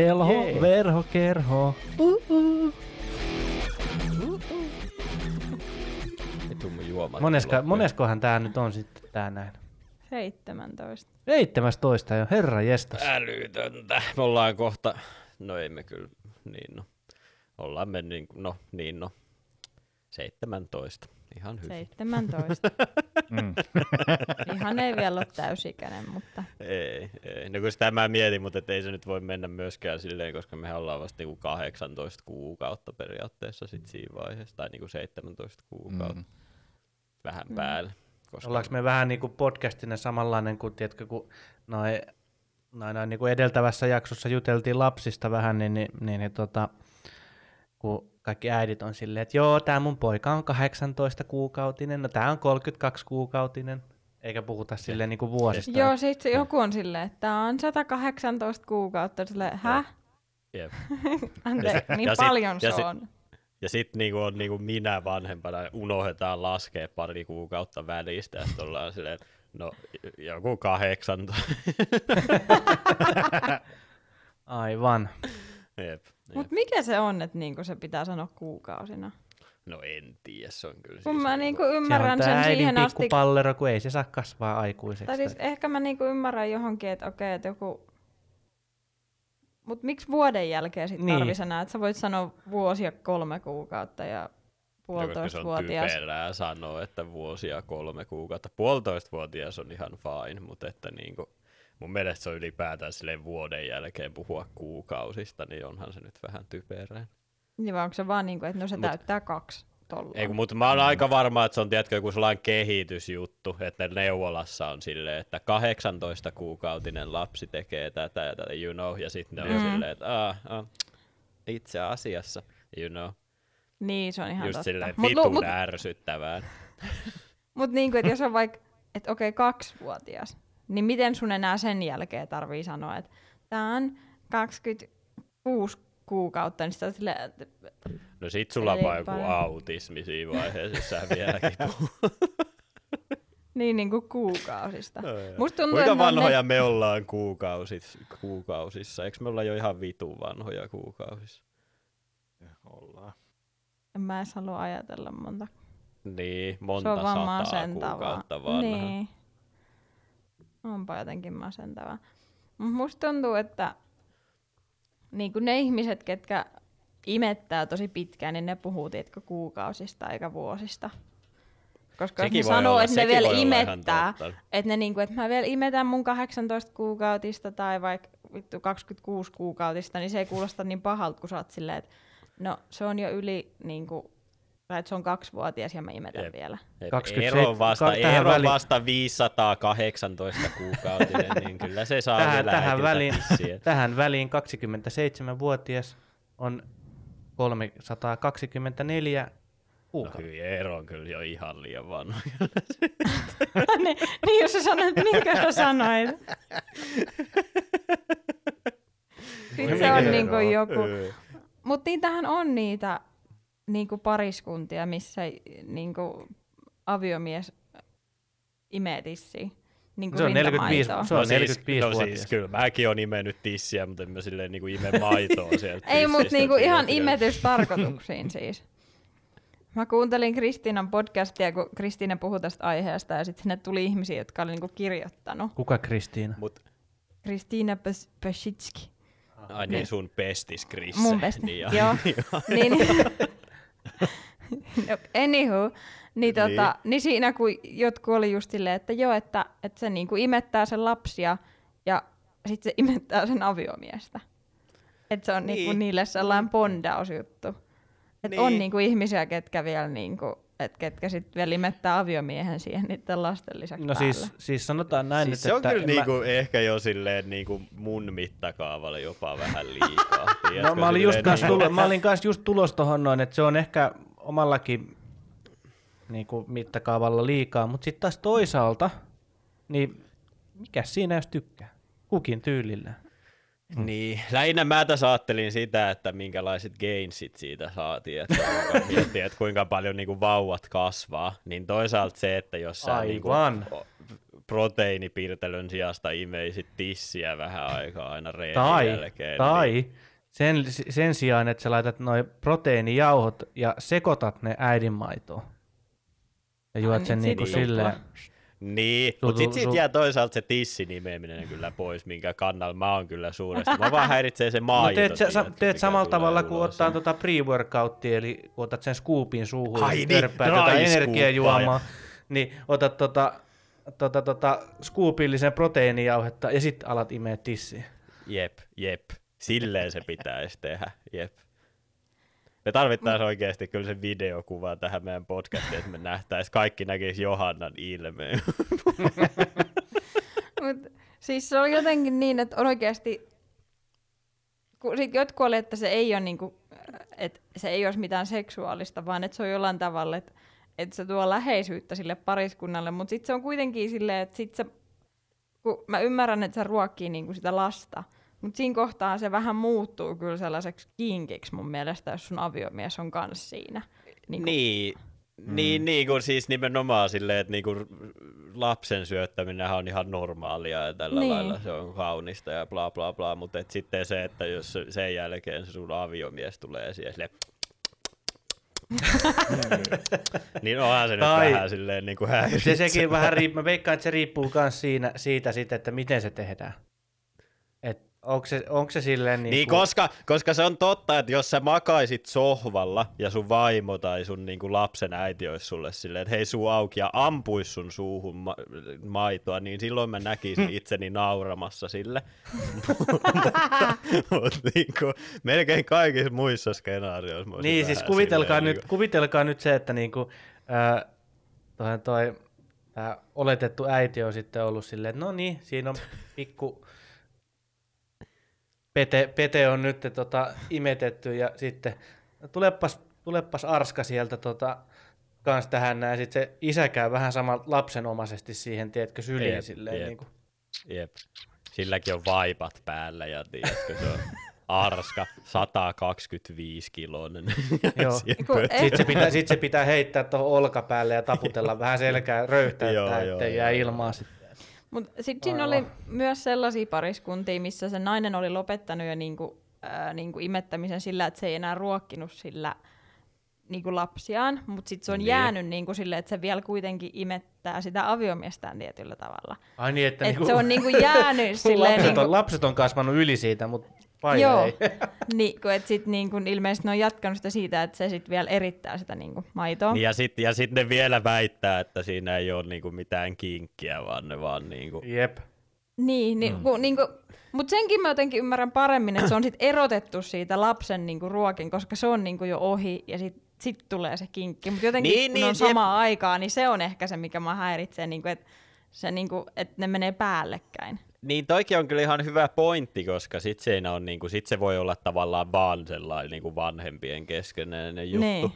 Velho, Jee. verho, kerho. Uh-uh. Juomat. Moneska, moneskohan tää nyt on sitten tää näin? 17. 17 jo, herra jestas. Älytöntä. Me ollaan kohta, no ei me kyllä, niin no. Ollaan me niin, no, niin no. 17. Ihan hyvin. 17. Mm. Ihan ei vielä ole täysikäinen, mutta Ei, ei. No kun sitä mä mietin, mutta et ei se nyt voi mennä myöskään silleen, koska me ollaan vasta niinku 18 kuukautta periaatteessa sit siinä vaiheessa, tai niinku 17 kuukautta, Mm. vähän Mm. päälle. Koska... Ollaanko me vähän niin kuin podcastina samanlainen kuin, tiedätkö, kun noin, noin, noin niin kuin edeltävässä jaksossa juteltiin lapsista vähän, niin, niin, niin, niin tota, kun kaikki äidit on silleen, että joo, tämä mun poika on 18 kuukautinen, no tämä on 32 kuukautinen, eikä puhuta silleen niin kuin vuosista. joo, sit se joku on silleen, että tää on 118 kuukautta, silleen, häh? Jep. Anteeksi, niin ja sit- paljon ja se sit- on. Ja sitten niinku on niinku minä vanhempana, unohdetaan laskea pari kuukautta välistä, ja sitten ollaan silleen, no joku 18. Aivan. Jep, jep. Mut mikä se on, että niinku se pitää sanoa kuukausina? No en tiedä, se on kyllä Kun siis mä niinku- Se on ymmärrän tää sen siihen asti, pikkupallero, kun ei se saa kasvaa aikuiseksi. tai siis ehkä mä niinku ymmärrän johonkin, että okei, että joku... Mut miksi vuoden jälkeen sit Niin. tarvii sanoa, että sä voit sanoa vuosia kolme kuukautta ja No, koska se puolitoista on sanoa, että vuosia kolme kuukautta. Puolitoista vuotias on ihan fine, mutta että niinku, mun mielestä se on ylipäätään silleen vuoden jälkeen puhua kuukausista, niin onhan se nyt vähän typerää. Niin vai onko se vaan niinku, että no se Mut- täyttää kaksi tolla. Ei, mutta mä oon aika varma, että se on tiedätkö, joku sellainen kehitysjuttu, että ne neuvolassa on silleen, että 18 kuukautinen lapsi tekee tätä ja tätä, you know, ja sitten ne on Mm. silleen, että ah, ah, itse asiassa, you know, Niin, se on ihan just totta. silleen Mut, vitun mut, ärsyttävää. mut niinku, että jos on vaikka, että okei, kaksivuotias, niin miten sun enää sen jälkeen tarvii sanoa, että tää on 26 kuukautta, niin sitä on silleen, että No sit sulla on vaan joku autismi siinä vaiheessa, jos sä vieläkin puhut. niin niinku kuukausista. Musta tuntuu, Kuinka että ne on vanhoja me ollaan kuukausis, kuukausissa? Eikö me olla jo ihan vitun vanhoja kuukausissa? Ollaan. En mä edes halua ajatella monta. Niin, monta sataa kuukautta vanha. Niin. Onpa jotenkin masentavaa. Mut musta tuntuu, että niin ne ihmiset, ketkä imettää tosi pitkään, niin ne puhuu tiedätkö, kuukausista eikä vuosista. Koska Sekin ne sanoo, olla- että ne vielä imettää, että ne niinku, että mä vielä imetän mun 18 kuukautista tai vaikka vittu 26 kuukautista, niin se ei kuulosta niin pahalta, kun sä oot silleen, että no se on jo yli niinku, tai että se on kaksivuotias ja mä imetän Jep. vielä. Et 27 ero vasta, ka- tähän ero väliin- vasta 518 kuukautinen, niin kyllä se saa tähän, vielä tähän, väliin, tissiä. tähän väliin 27-vuotias on 324 No kuukautta. hyi, ero on kyllä jo ihan liian vanha. niin, niin, jos sä sanoit, minkä sä sanoit. Sitten se on niinku joku. Mutta niitähän on niitä niinku pariskuntia, missä niinku aviomies imee tissiin. Niinku Se on 45 rintamaitoa. se on no siis, 45 no siis, kyllä mäkin on imennyt tissiä, mutta en mä silleen niinku ime maitoa sieltä Ei, mutta niinku ihan imetystarkoituksiin siis. Mä kuuntelin Kristiinan podcastia, kun Kristiina puhui tästä aiheesta, ja sitten sinne tuli ihmisiä, jotka oli niinku kirjoittanut. Kuka Kristiina? Mut, Kristiina Pes- Pesitski. ai niin, sun pestis Chris. Mun besti. Niin, Joo. niin, no, anywho, niin, tota, niin. siinä kun jotkut oli just silleen, että joo, että, että se niinku imettää sen lapsia ja sitten se imettää sen aviomiestä. Että se on niin. niinku Niin. niille sellainen bondausjuttu. Että niin. on Niin. niinku ihmisiä, ketkä vielä niinku, et ketkä sit vielä imettää aviomiehen siihen niiden lasten lisäksi No päälle. siis, siis sanotaan näin Siis nyt, se on että kyllä mä- niinku, ehkä jo silleen niinku mun mittakaavalla jopa vähän liikaa. No, mä, olin just niinku- tulo, mä olin kans just tulos tohon noin, että se on ehkä omallakin niin kuin mittakaavalla liikaa, mutta sitten taas toisaalta, niin mikä siinä jos tykkää? Kukin tyylillä. Niin, lähinnä mä tässä ajattelin sitä, että minkälaiset gainsit siitä saatiin, että kuinka, miettii, että kuinka paljon niinku vauvat kasvaa, niin toisaalta se, että jos sä niinku Aivan. o- proteiinipirtelön sijasta imeisit tissiä vähän aikaa aina reenin Tai, jälkeen. tai Niin, sen, sen sijaan, että sä laitat noin proteiinijauhot ja sekoitat ne äidinmaitoon. Ja juot niin, sen sit niinku tuplaa. silleen. Niin mutta sitten siitä jää toisaalta se tissi nimeäminen kyllä pois, minkä kannalla mä oon kyllä suuresti. Mä vaan häiritsee se No maito. teet, sä, sa, teet samalla tavalla kuin ottaa tuota pre-workouttia, eli kun otat sen scoopin suuhun Ai ja niin, raiskuuppaa energiajuomaa, niin otat tota, tota, tota, scoopillisen proteiinijauhetta ja sitten alat imeä tissiä. Jep, jep. Silleen se pitäisi tehdä, jep. Me tarvittaisiin oikeasti kyllä se videokuva tähän meidän podcastiin, että me nähtäisiin, kaikki näkisi Johannan ilmeen. Mut, siis se on jotenkin niin, että on oikeasti, kun sit jotkut oli, että se ei ole niinku, että se ei olisi mitään seksuaalista, vaan että se on jollain tavalla, että, että se tuo läheisyyttä sille pariskunnalle, mutta sitten se on kuitenkin silleen, että sit se, kun mä ymmärrän, että se ruokkii niinku sitä lasta, mutta siinä kohtaa se vähän muuttuu kyllä sellaiseksi kinkiksi mun mielestä, jos sun aviomies on kanssa siinä. Niinku, Niin, niin, niin kuin siis nimenomaan silleen, että niin kuin lapsen syöttäminen on ihan normaalia ja tällä Niin. lailla se on kaunista ja bla bla bla, mutta et sitten se, että jos se- sen jälkeen se sun aviomies tulee siihen silleen, niin onhan se nyt Tai- vähän silleen niin kuin Se häiritsevä. sekin vähän riippuu, mä veikkaan, että se riippuu myös siinä, siitä sitten, että miten se tehdään. Onko, se, onko se silleen niin, Niin, kuin, koska, koska se on totta, että jos sä makaisit sohvalla ja sun vaimo tai sun niinku lapsen äiti olisi sulle silleen, että hei suu auki ja ampuis sun suuhun ma- maitoa, niin silloin mä näkisin itseni nauramassa sille. Mutta niinku, melkein kaikissa muissa skenaarioissa Niin, siis kuvitelkaa silleen nyt, niinku- kuvitelkaa nyt se, että niinku, ää, toi, toi tää oletettu äiti on sitten ollut silleen, että no niin, siinä on pikku pete, pete on nyt tota, imetetty ja sitten tulepas, tulepas Arska sieltä tota, kans tähän näin. Sitten se isä käy vähän saman lapsenomaisesti siihen, tiedätkö, syliin Jep, silleen. jep. Niin kuin. Jep. Silläkin on vaipat päällä ja tiedätkö, se on arska, 125 kiloinen. Joo. Sitten se pitää, sit se pitää heittää tuohon olkapäälle ja taputella vähän selkää, joo, ettei jää ilmaa sitten. Mutta sitten siinä oli myös sellaisia pariskuntia, missä se nainen oli lopettanut jo niinku, ää, niinku imettämisen sillä, että se ei enää ruokkinut sillä niinku lapsiaan, mutta sitten se on niin. jäänyt niinku sille, että se vielä kuitenkin imettää sitä aviomiestään tietyllä tavalla. Ai niin, että Et niinku, se on niinku jäänyt silleen... lapset, niinku, on, lapset on kasvanut yli siitä, mutta vai Joo, ei. niin, kun, et sit niinku, ilmeisesti ne on jatkanut sitä siitä, että se sitten vielä erittää sitä niinku, maitoa. Niin ja sitten ja sit ne vielä väittää, että siinä ei ole niinku mitään kinkkiä, vaan ne vaan niinku... Jep. Niin, niin, mm. kun, niinku, mutta senkin mä jotenkin ymmärrän paremmin, että se on sit erotettu siitä lapsen niinku, ruokin, koska se on niinku, jo ohi ja sitten sit tulee se kinkki. Mutta jotenkin Niin, niin, kun niin, on jep. samaa aikaa, niin se on ehkä se, mikä mä häiritsee, niinku, että se, niinku, et ne menee päällekkäin. Niin toikin on kyllä ihan hyvä pointti, koska sit, siinä on, niinku, sit se voi olla tavallaan vaan sellainen niinku vanhempien keskeinen juttu. Niin.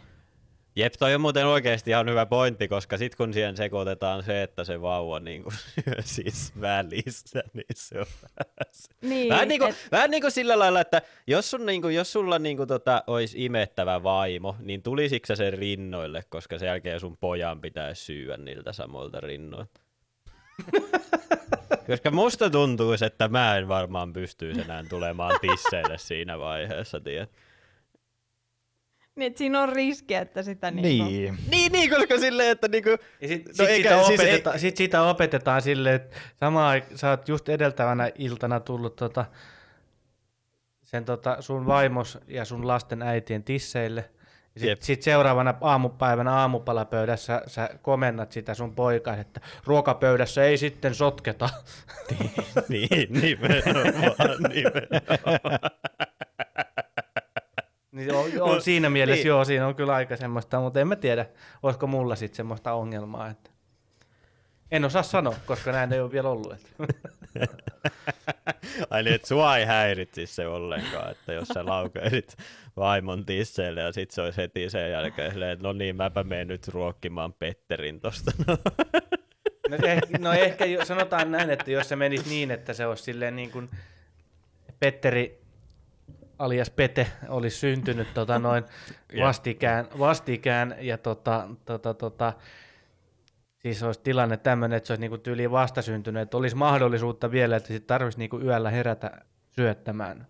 Jep, toi on muuten oikeasti ihan hyvä pointti, koska sit kun siihen sekoitetaan se, että se vauva niinku syö siis välissä, niin se on vähän se- Niin, Vähän niinku, et- vähän niinku sillä lailla, että jos, sun niinku, jos sulla niinku tota, olisi imettävä vaimo, niin tulisitko sä sen rinnoille, koska sen jälkeen sun pojan pitäisi syyä niiltä samoilta rinnoilta? koska musta tuntuisi, että mä en varmaan pystyisi enää tulemaan tisseille siinä vaiheessa, tiedät. Niin, et siinä on riski, että sitä niinku, Niin. Niin, niin, koska silleen, että niinku... Ja sit, No sit, eikä- sitä siis ei- opetetaan, sit sitä opetetaan silleen, että samaan aik- sä oot just edeltävänä iltana tullut tota, sen tota, sun vaimos ja sun lasten äitien tisseille. Jep. sit, seuraavana aamupäivänä aamupalapöydässä sä komennat sitä sun poikaa, että ruokapöydässä ei sitten sotketa. niin, nimenomaan, nimenomaan. niin on, on siinä mielessä, niin. joo, siinä on kyllä aika semmoista, mutta en mä tiedä, olisiko mulla sitten semmoista ongelmaa. Että... En osaa sanoa, koska näin ei ole vielä ollut. Että... Ai niin, että sua ei häiritsisi se ollenkaan, että jos sä laukeisit vaimon tisseille ja sit se olisi heti sen jälkeen silleen, että no niin, mäpä menen nyt ruokkimaan Petterin tosta. No, ehkä, no ehkä jo- sanotaan näin, että jos se menisi niin, että se olisi silleen niin kuin Petteri alias Pete olisi syntynyt tota noin vastikään, vastikään ja tota, tota, tota, siis olisi tilanne tämmöinen, että se olisi niinku tyyliin vastasyntynyt, että olisi mahdollisuutta vielä, että sitten tarvitsisi niinku yöllä herätä syöttämään.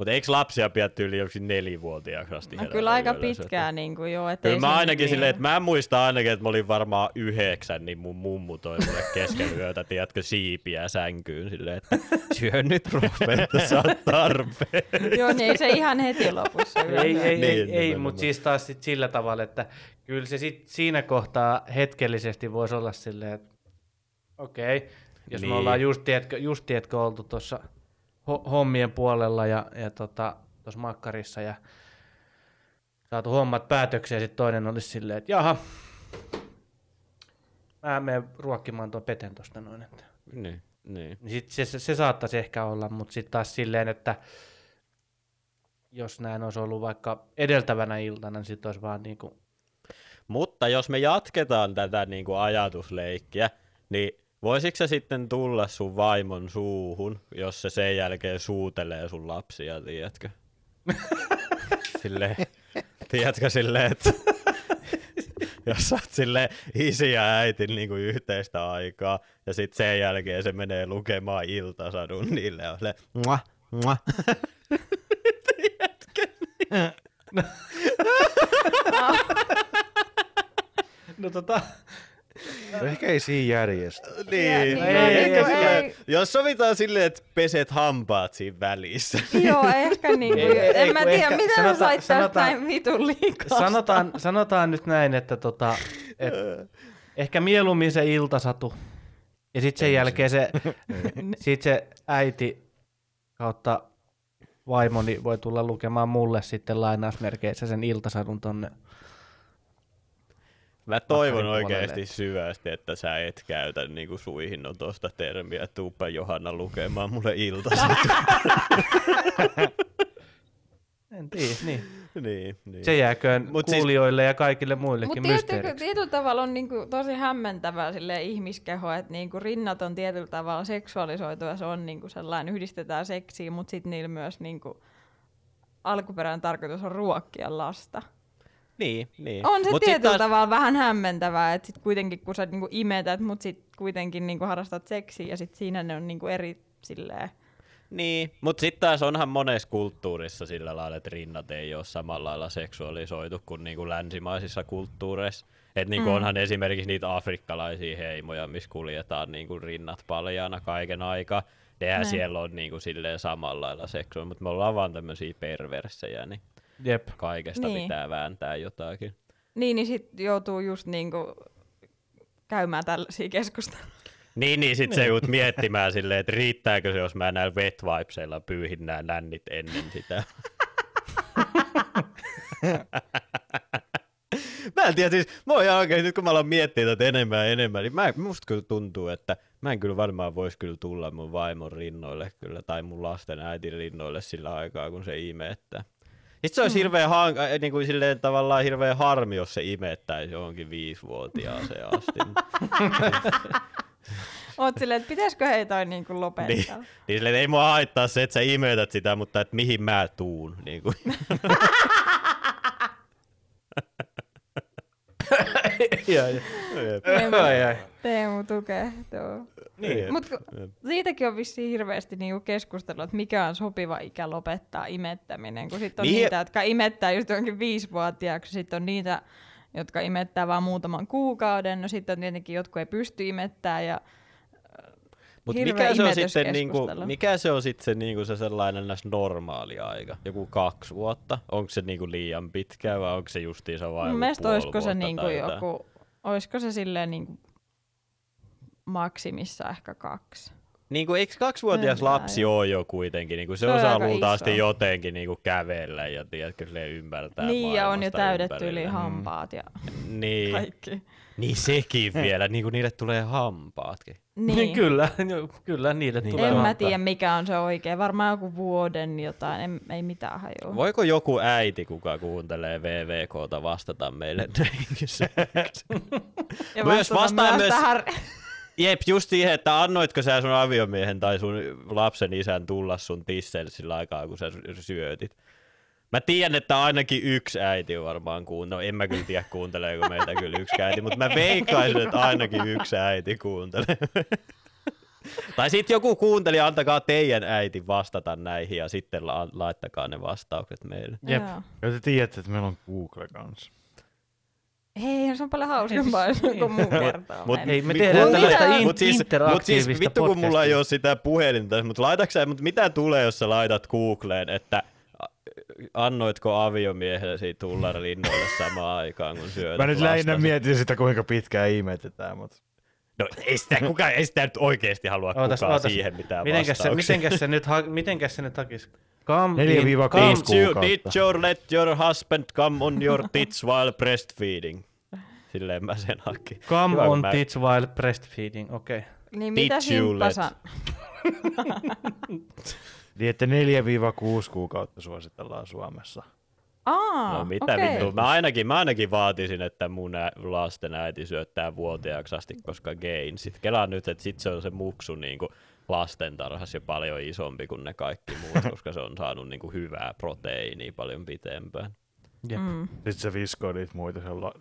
Mutta eikö lapsia pidä tyyli joksi nelivuotiaaksi asti No kyllä aika yöllä pitkään niin kuin jo. Kyllä mä ainakin silleen, että mä muistan ainakin, että mä olin varmaan yhdeksän, niin mun mummu toi mulle kesken yötä, tiedätkö, siipiä sänkyyn silleen, että syö nyt Robert, sä oot tarpeen. Joo, niin ei se ihan heti lopussa. Ei, ei, ei, Niin, ei mutta siis taas sit sillä tavalla, että kyllä se sit siinä kohtaa hetkellisesti voisi olla silleen, että okei, okay, jos niin. me Niin. ollaan just, tiedätkö, just tiedätkö, oltu tuossa ho- hommien puolella ja, ja tota, tuossa makkarissa ja saatu hommat päätökseen ja sitten toinen olisi silleen, että jaha, mä menen ruokkimaan tuon peten tosta noin. Että. Niin, niin. Niin sit se, se, se saattaisi ehkä olla, mutta sitten taas silleen, että jos näin olisi ollut vaikka edeltävänä iltana, niin sitten olisi vaan niinku, Mutta jos me jatketaan tätä niin kuin ajatusleikkiä, niin voisiko se sitten tulla sun vaimon suuhun, jos se sen jälkeen suutelee sun lapsia, tiedätkö? Silleen, tiedätkö silleen, että jos sä oot silleen isi ja äiti niin kuin yhteistä aikaa, ja sitten sen jälkeen se menee lukemaan iltasadun niille, ja silleen, mua, mua. no tota, Ehkä ei siinä järjestä. Niin, niin, ei, ei, ei, ei, silleen, ei. jos sovitaan silleen, että peset hampaat siinä välissä. Joo, ehkä niin kuin, Ei, ei, en ei, mä tiedä, ehkä mitä sä sanotaan- sait tästä sanotaan- näin vitun liikaa. sanotaan, sanotaan nyt näin, että tota, et, ehkä mieluummin se iltasatu, ja sitten sen jälkeen se, sit se äiti kautta vaimoni voi tulla lukemaan mulle sitten lainausmerkeissä sen iltasadun tonne. Mä toivon oikeasti syvästi, että sä et käytä niinku suihin tosta termiä, että tuuppa Johanna lukemaan mulle iltasta. En tiedä, niin. niin, niin. Se jääköön Mut siis- kuulijoille ja kaikille muillekin Mutta tietyllä, mysteeriksi. tietyllä tavalla on niinku tosi hämmentävää sille ihmiskeho, että niinku rinnat on tietyllä tavalla seksuaalisoitu ja se on niinku sellainen, yhdistetään seksiin, mutta sitten niillä myös niinku alkuperäinen tarkoitus on ruokkia lasta. Niin, niin. On se Mut tietyllä taas- tavalla vähän hämmentävää, että sit kuitenkin kun sä niinku imetät, mutta sit kuitenkin niinku harrastat seksiä ja sit siinä ne on niinku eri silleen. Niin, mutta sitten taas onhan monessa kulttuurissa sillä lailla, että rinnat ei ole samalla lailla seksuaalisoitu kuin niinku länsimaisissa kulttuureissa. Et niinku Mm. onhan esimerkiksi niitä afrikkalaisia heimoja, missä kuljetaan niinku rinnat paljaana kaiken aikaa. Nehän Näin. siellä on niinku silleen samalla lailla seksuaali, mutta me ollaan vaan tämmöisiä perversejä, niin Jep. kaikesta Niin. pitää vääntää jotakin. Niin, niin sit joutuu just niinku käymään tällaisia keskusteluja. Niin, niin sit se joudut miettimään silleen, että riittääkö se, jos mä näillä wet vibesilla pyyhin nämä nännit ennen sitä. mä en tiedä, siis mä oon ihan oikein, nyt kun mä alan miettiä tätä enemmän ja enemmän, niin mä, musta kyllä tuntuu, että mä en kyllä varmaan vois kyllä tulla mun vaimon rinnoille kyllä, tai mun lasten äitin rinnoille sillä aikaa, kun se imettää. Sitten se olisi mm. hirveän, hank- äh, niin kuin silleen tavallaan hirveän harmi, jos se imettäisi johonkin viisivuotiaaseen asti. Oot silleen, että pitäisikö hei toi niinku niin, lopettaa? niin silleen, ei mua haittaa se, että sä imetät sitä, mutta että mihin mä tuun. Niin kuin. Ai, ai. Teemu, ai, ai. Teemu tukee tuo. Niin. Mut ku- siitäkin on vissiin hirveästi niinku keskustelua, että mikä on sopiva ikä lopettaa imettäminen, kun sitten on Niin. niitä, jotka imettää just johonkin viisivuotiaaksi, sitten on niitä, jotka imettää vaan muutaman kuukauden, no sitten on tietenkin jotkut ei pysty imettää ja Mut Hirveä mikä se on sitten niinku, mikä se on sitten se, niinku se sellainen näissä normaali aika? Joku kaksi vuotta? Onko se niinku liian pitkä vai onko se justiinsa vain mun mielestä olisiko se niinku joku, olisiko se silleen niinku maksimissa ehkä kaksi. Niin kuin, eikö kaksivuotias lapsi ole jo kuitenkin, niin kuin se, Se on osaa luultavasti jotenkin niin kuin kävellä ja tiedätkö, sille ymmärtää niin, ja on jo täydetty yli ympärillä. hampaat ja Niin, kaikki. niin sekin vielä, niin kuin niille tulee hampaatkin. Niin. niin kyllä, kyllä niille Niin. tulee En mä tiedä, mikä on se oikein. Varmaan joku vuoden jotain, en, ei mitään hajua. Voiko joku äiti, kuka kuuntelee VVKta, vastata meille näihin kysymyksiin? Ja Myös vastaa myös- tähän- Jep, just siihen, että annoitko sä sun aviomiehen tai sun lapsen isän tulla sun tisseille sillä aikaa, kun sä syötit. Mä tiedän, että ainakin yksi äiti varmaan kuuntelee. No en mä kyllä tiedä, kuunteleeko meitä kyllä yksi äiti, mutta mä veikkaisin, että ainakin yksi äiti kuuntelee. tai sitten joku kuunteli, antakaa teidän äiti vastata näihin ja sitten la- laittakaa ne vastaukset meille. Jep. Joo. Ja te tiedätte, että meillä on Google kanssa. Hei, se on paljon hauskempaa, jos joku muu kertoo. Mut, meille. Ei, me tehdään mut- tällaista mut in- siis, mut siis interaktiivista vittu kun mulla ei podcastia. ole sitä puhelinta, mutta laitaksä, mutta mitä tulee, jos sä laitat Googleen, että annoitko aviomiehesi tulla rinnoille samaan aikaan, kun syöt Mä nyt lähinnä mietin sitä, kuinka pitkään imetetään, mutta No ei sitä, kuka, ei sitä nyt oikeasti halua Ootas, kukaan ootas. siihen mitään Mitenkäs se, mitenkäs se nyt, ha- mitenkäs se nyt hakisi? Come 4-6 in, come, Did, you, kuukautta. did your let your husband come on your tits while breastfeeding? Silleen mä sen hakin. come Hyvä, on mä- tits while breastfeeding, okei. Okay. Niin mitä you Simppa let- san... Niin, että 4-6 kuukautta suositellaan Suomessa. Aa, No mitä okei. vittu, mä ainakin, mä ainakin vaatisin, että mun ä, lasten äiti syöttää vuotiaaksi asti, koska gain. Sitten kelaan nyt, että sit se on se muksu niinku lastentarhassa jo paljon isompi kuin ne kaikki muut, koska se on saanut niinku hyvää proteiinia paljon pitempään. Jep. Mm. Sitten se viskoo niitä muita siellä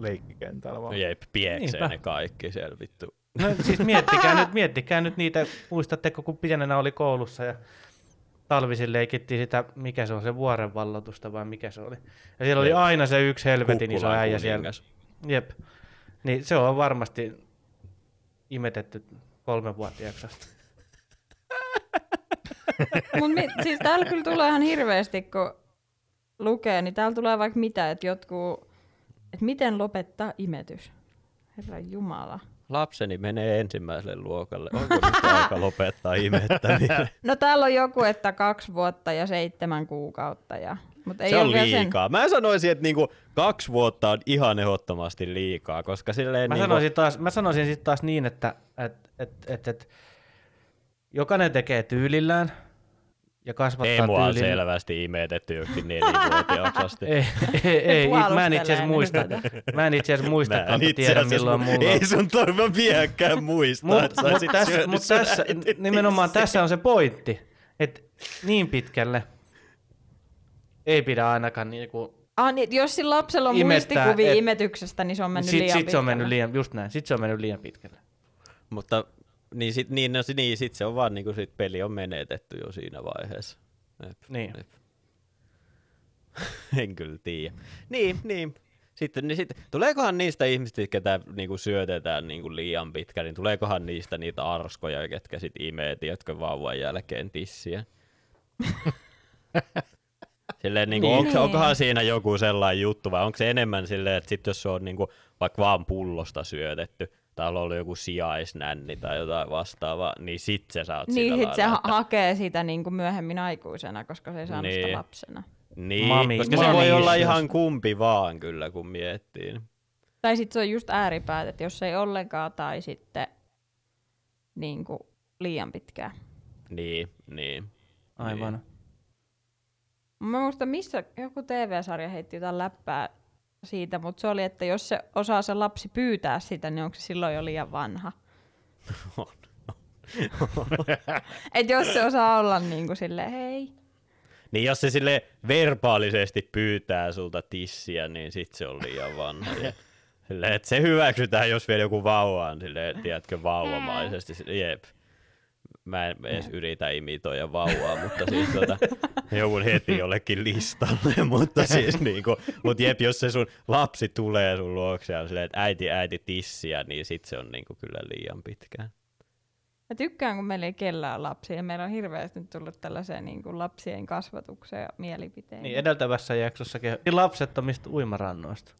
leikkikentällä vaan. Jep, pieksee Niinpä. ne kaikki siellä vittu. No siis miettikää nyt, miettikää nyt niitä, muistatteko kun pienenä oli koulussa ja talvisin leikittiin sitä, mikä se on, se vuorenvallotusta vai mikä se oli. Ja siellä oli aina se yksi helvetin iso äijä siellä. Jep. Niin se on varmasti imetetty kolmenvuotiaaksi asti. Mut mi- siis täällä kyllä tulee ihan hirveästi, kun lukee, niin täällä tulee vaikka mitä, että jotkut, että miten lopettaa imetys. Herra Jumala. Lapseni menee ensimmäiselle luokalle. Onko nyt aika lopettaa imettäminen? No täällä on joku, että kaksi vuotta ja seitsemän kuukautta. Ja, mutta ei se on liikaa. Mä sanoisin, että niinku kaksi vuotta on ihan ehdottomasti liikaa, koska silleen Mä niinku... sanoisin, taas, mä sanoisin sitten taas niin, että et, et, et, et, jokainen tekee tyylillään ja kasvattaa Ei mua on tyylin. selvästi imetetty jokin nelivuotiaaksi asti. Ei, ei, ei mä en itse asiassa muista. Mä en itse asiassa muista, Mä en tiedä milloin mu- mulla on. Ei sun tarvitse vieläkään muistaa, Mut, että mut tässä, mut tässä, nimenomaan tässä on se pointti, että niin pitkälle ei pidä ainakaan niinku, Ah, niin, jos sillä lapsella on Imettää, muistikuvia et- imetyksestä, niin se on mennyt sit, liian sit se on mennyt pitkälle. liian, just näin, sit se on mennyt liian pitkälle. Mutta niin, sit, niin, no, niin sit se on vaan niinku sit peli on menetetty jo siinä vaiheessa. Jep, Niin. jep. en kyllä tiedä. Niin, niin. Sitten, niin sit, tuleekohan niistä ihmistä, ketä niinku syötetään niinku liian pitkä, niin tuleekohan niistä niitä arskoja, ketkä sit imee, jotka vauvan jälkeen tissiä? Silleen, niinku, Niin. onko, Niin. onkohan siinä joku sellainen juttu, vai onko se enemmän silleen, että sit jos se on niinku, vaikka vaan pullosta syötetty, on ollut joku sijaisnänni tai jotain vastaavaa, niin sit se saat Niin, sit se ha- hakee sitä niin kuin myöhemmin aikuisena, koska se ei saanut Niin. sitä lapsena. Niin, Mami- koska se mami voi olla ihan kumpi vaan kyllä, kun miettii. Tai sitten se on just ääripäät, että jos ei ollenkaan tai sitten niin kuin liian pitkään. Niin, niin. Aivan. Mä muistan, missä joku TV-sarja heitti jotain läppää siitä, mutta se oli, että jos se osaa se lapsi pyytää sitä, niin onko se silloin jo liian vanha? On. Et jos se osaa olla niin kuin silleen, hei. Niin jos se sille verbaalisesti pyytää sulta tissiä, niin sit se on liian vanha. Silleen, että se hyväksytään, jos vielä joku vauva on, silleen, tiedätkö, vauvamaisesti. Jep. Mä en edes yritä imitoida vauvaa, mutta siis tota, joudun heti jollekin listalle, mutta siis niinku, mut jep, jos se sun lapsi tulee sun luokse ja on silleen, että äiti, äiti tissiä, niin sit se on niinku kyllä liian pitkään. Mä tykkään, kun meillä ei kellään lapsia. Meillä on hirveästi nyt tullut tällaiseen niin kuin lapsien kasvatukseen ja mielipiteisiin. Niin edeltävässä jaksossa kehottiin lapsettomista uimarannoista.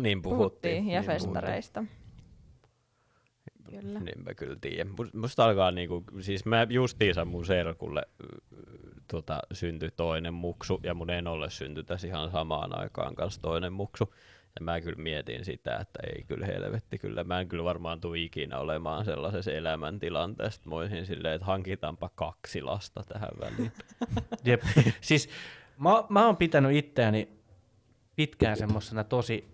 Niin puhuttiin. puhuttiin ja niin puhuttiin. Kyllä. Niin mä kyllä tiedän. Must- Musta alkaa niinku, siis mä justiinsa mun serkulle tota, syntyi toinen muksu ja mun enolle syntyi tässä ihan samaan aikaan kanssa toinen muksu. Ja mä kyllä mietin sitä, että ei kyllä helvetti, kyllä mä en kyllä varmaan tule ikinä olemaan sellaisessa elämäntilanteessa, että mä olisin silleen, että hankitaanpa kaksi lasta tähän väliin. Jep. siis mä, mä oon pitänyt itseäni pitkään semmosena tosi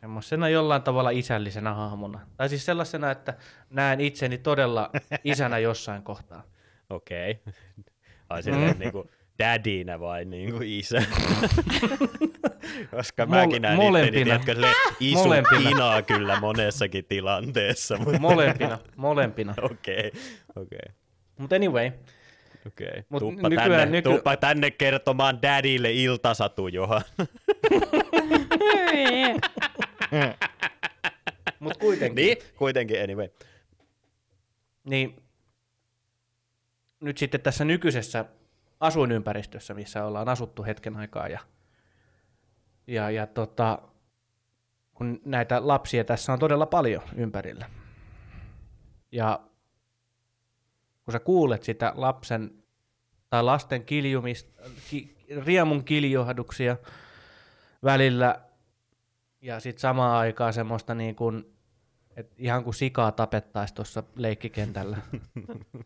semmosena jollain tavalla isällisenä hahmona. Tai siis sellaisena, että näen itseni todella isänä jossain kohtaa. Okei. Okay. Ai silleen, mm. niinku, dadinä vai niinku isä? Koska Mol- mäkin näin itteni, molempina. tiedätkö, sille isu Molempina. inaa kyllä monessakin tilanteessa. Mutta Molempina, molempina. okei, okei. Mutta anyway, Okei. Mut Tuuppa, nykyään tänne, nyky- tuuppa tänne kertomaan dadille iltasatu, Johan. Mutta kuitenkin. niin, kuitenkin anyway. Niin nyt sitten tässä nykyisessä asuinympäristössä, missä ollaan asuttu hetken aikaa ja, ja, ja tota, kun näitä lapsia tässä on todella paljon ympärillä. Ja kun sä kuulet sitä lapsen tai lasten kiljumista, ki, riemun kiljuhduksia välillä ja sitten samaan aikaan semmoista niin kuin, et ihan kuin sikaa tapettaisiin tuossa leikkikentällä.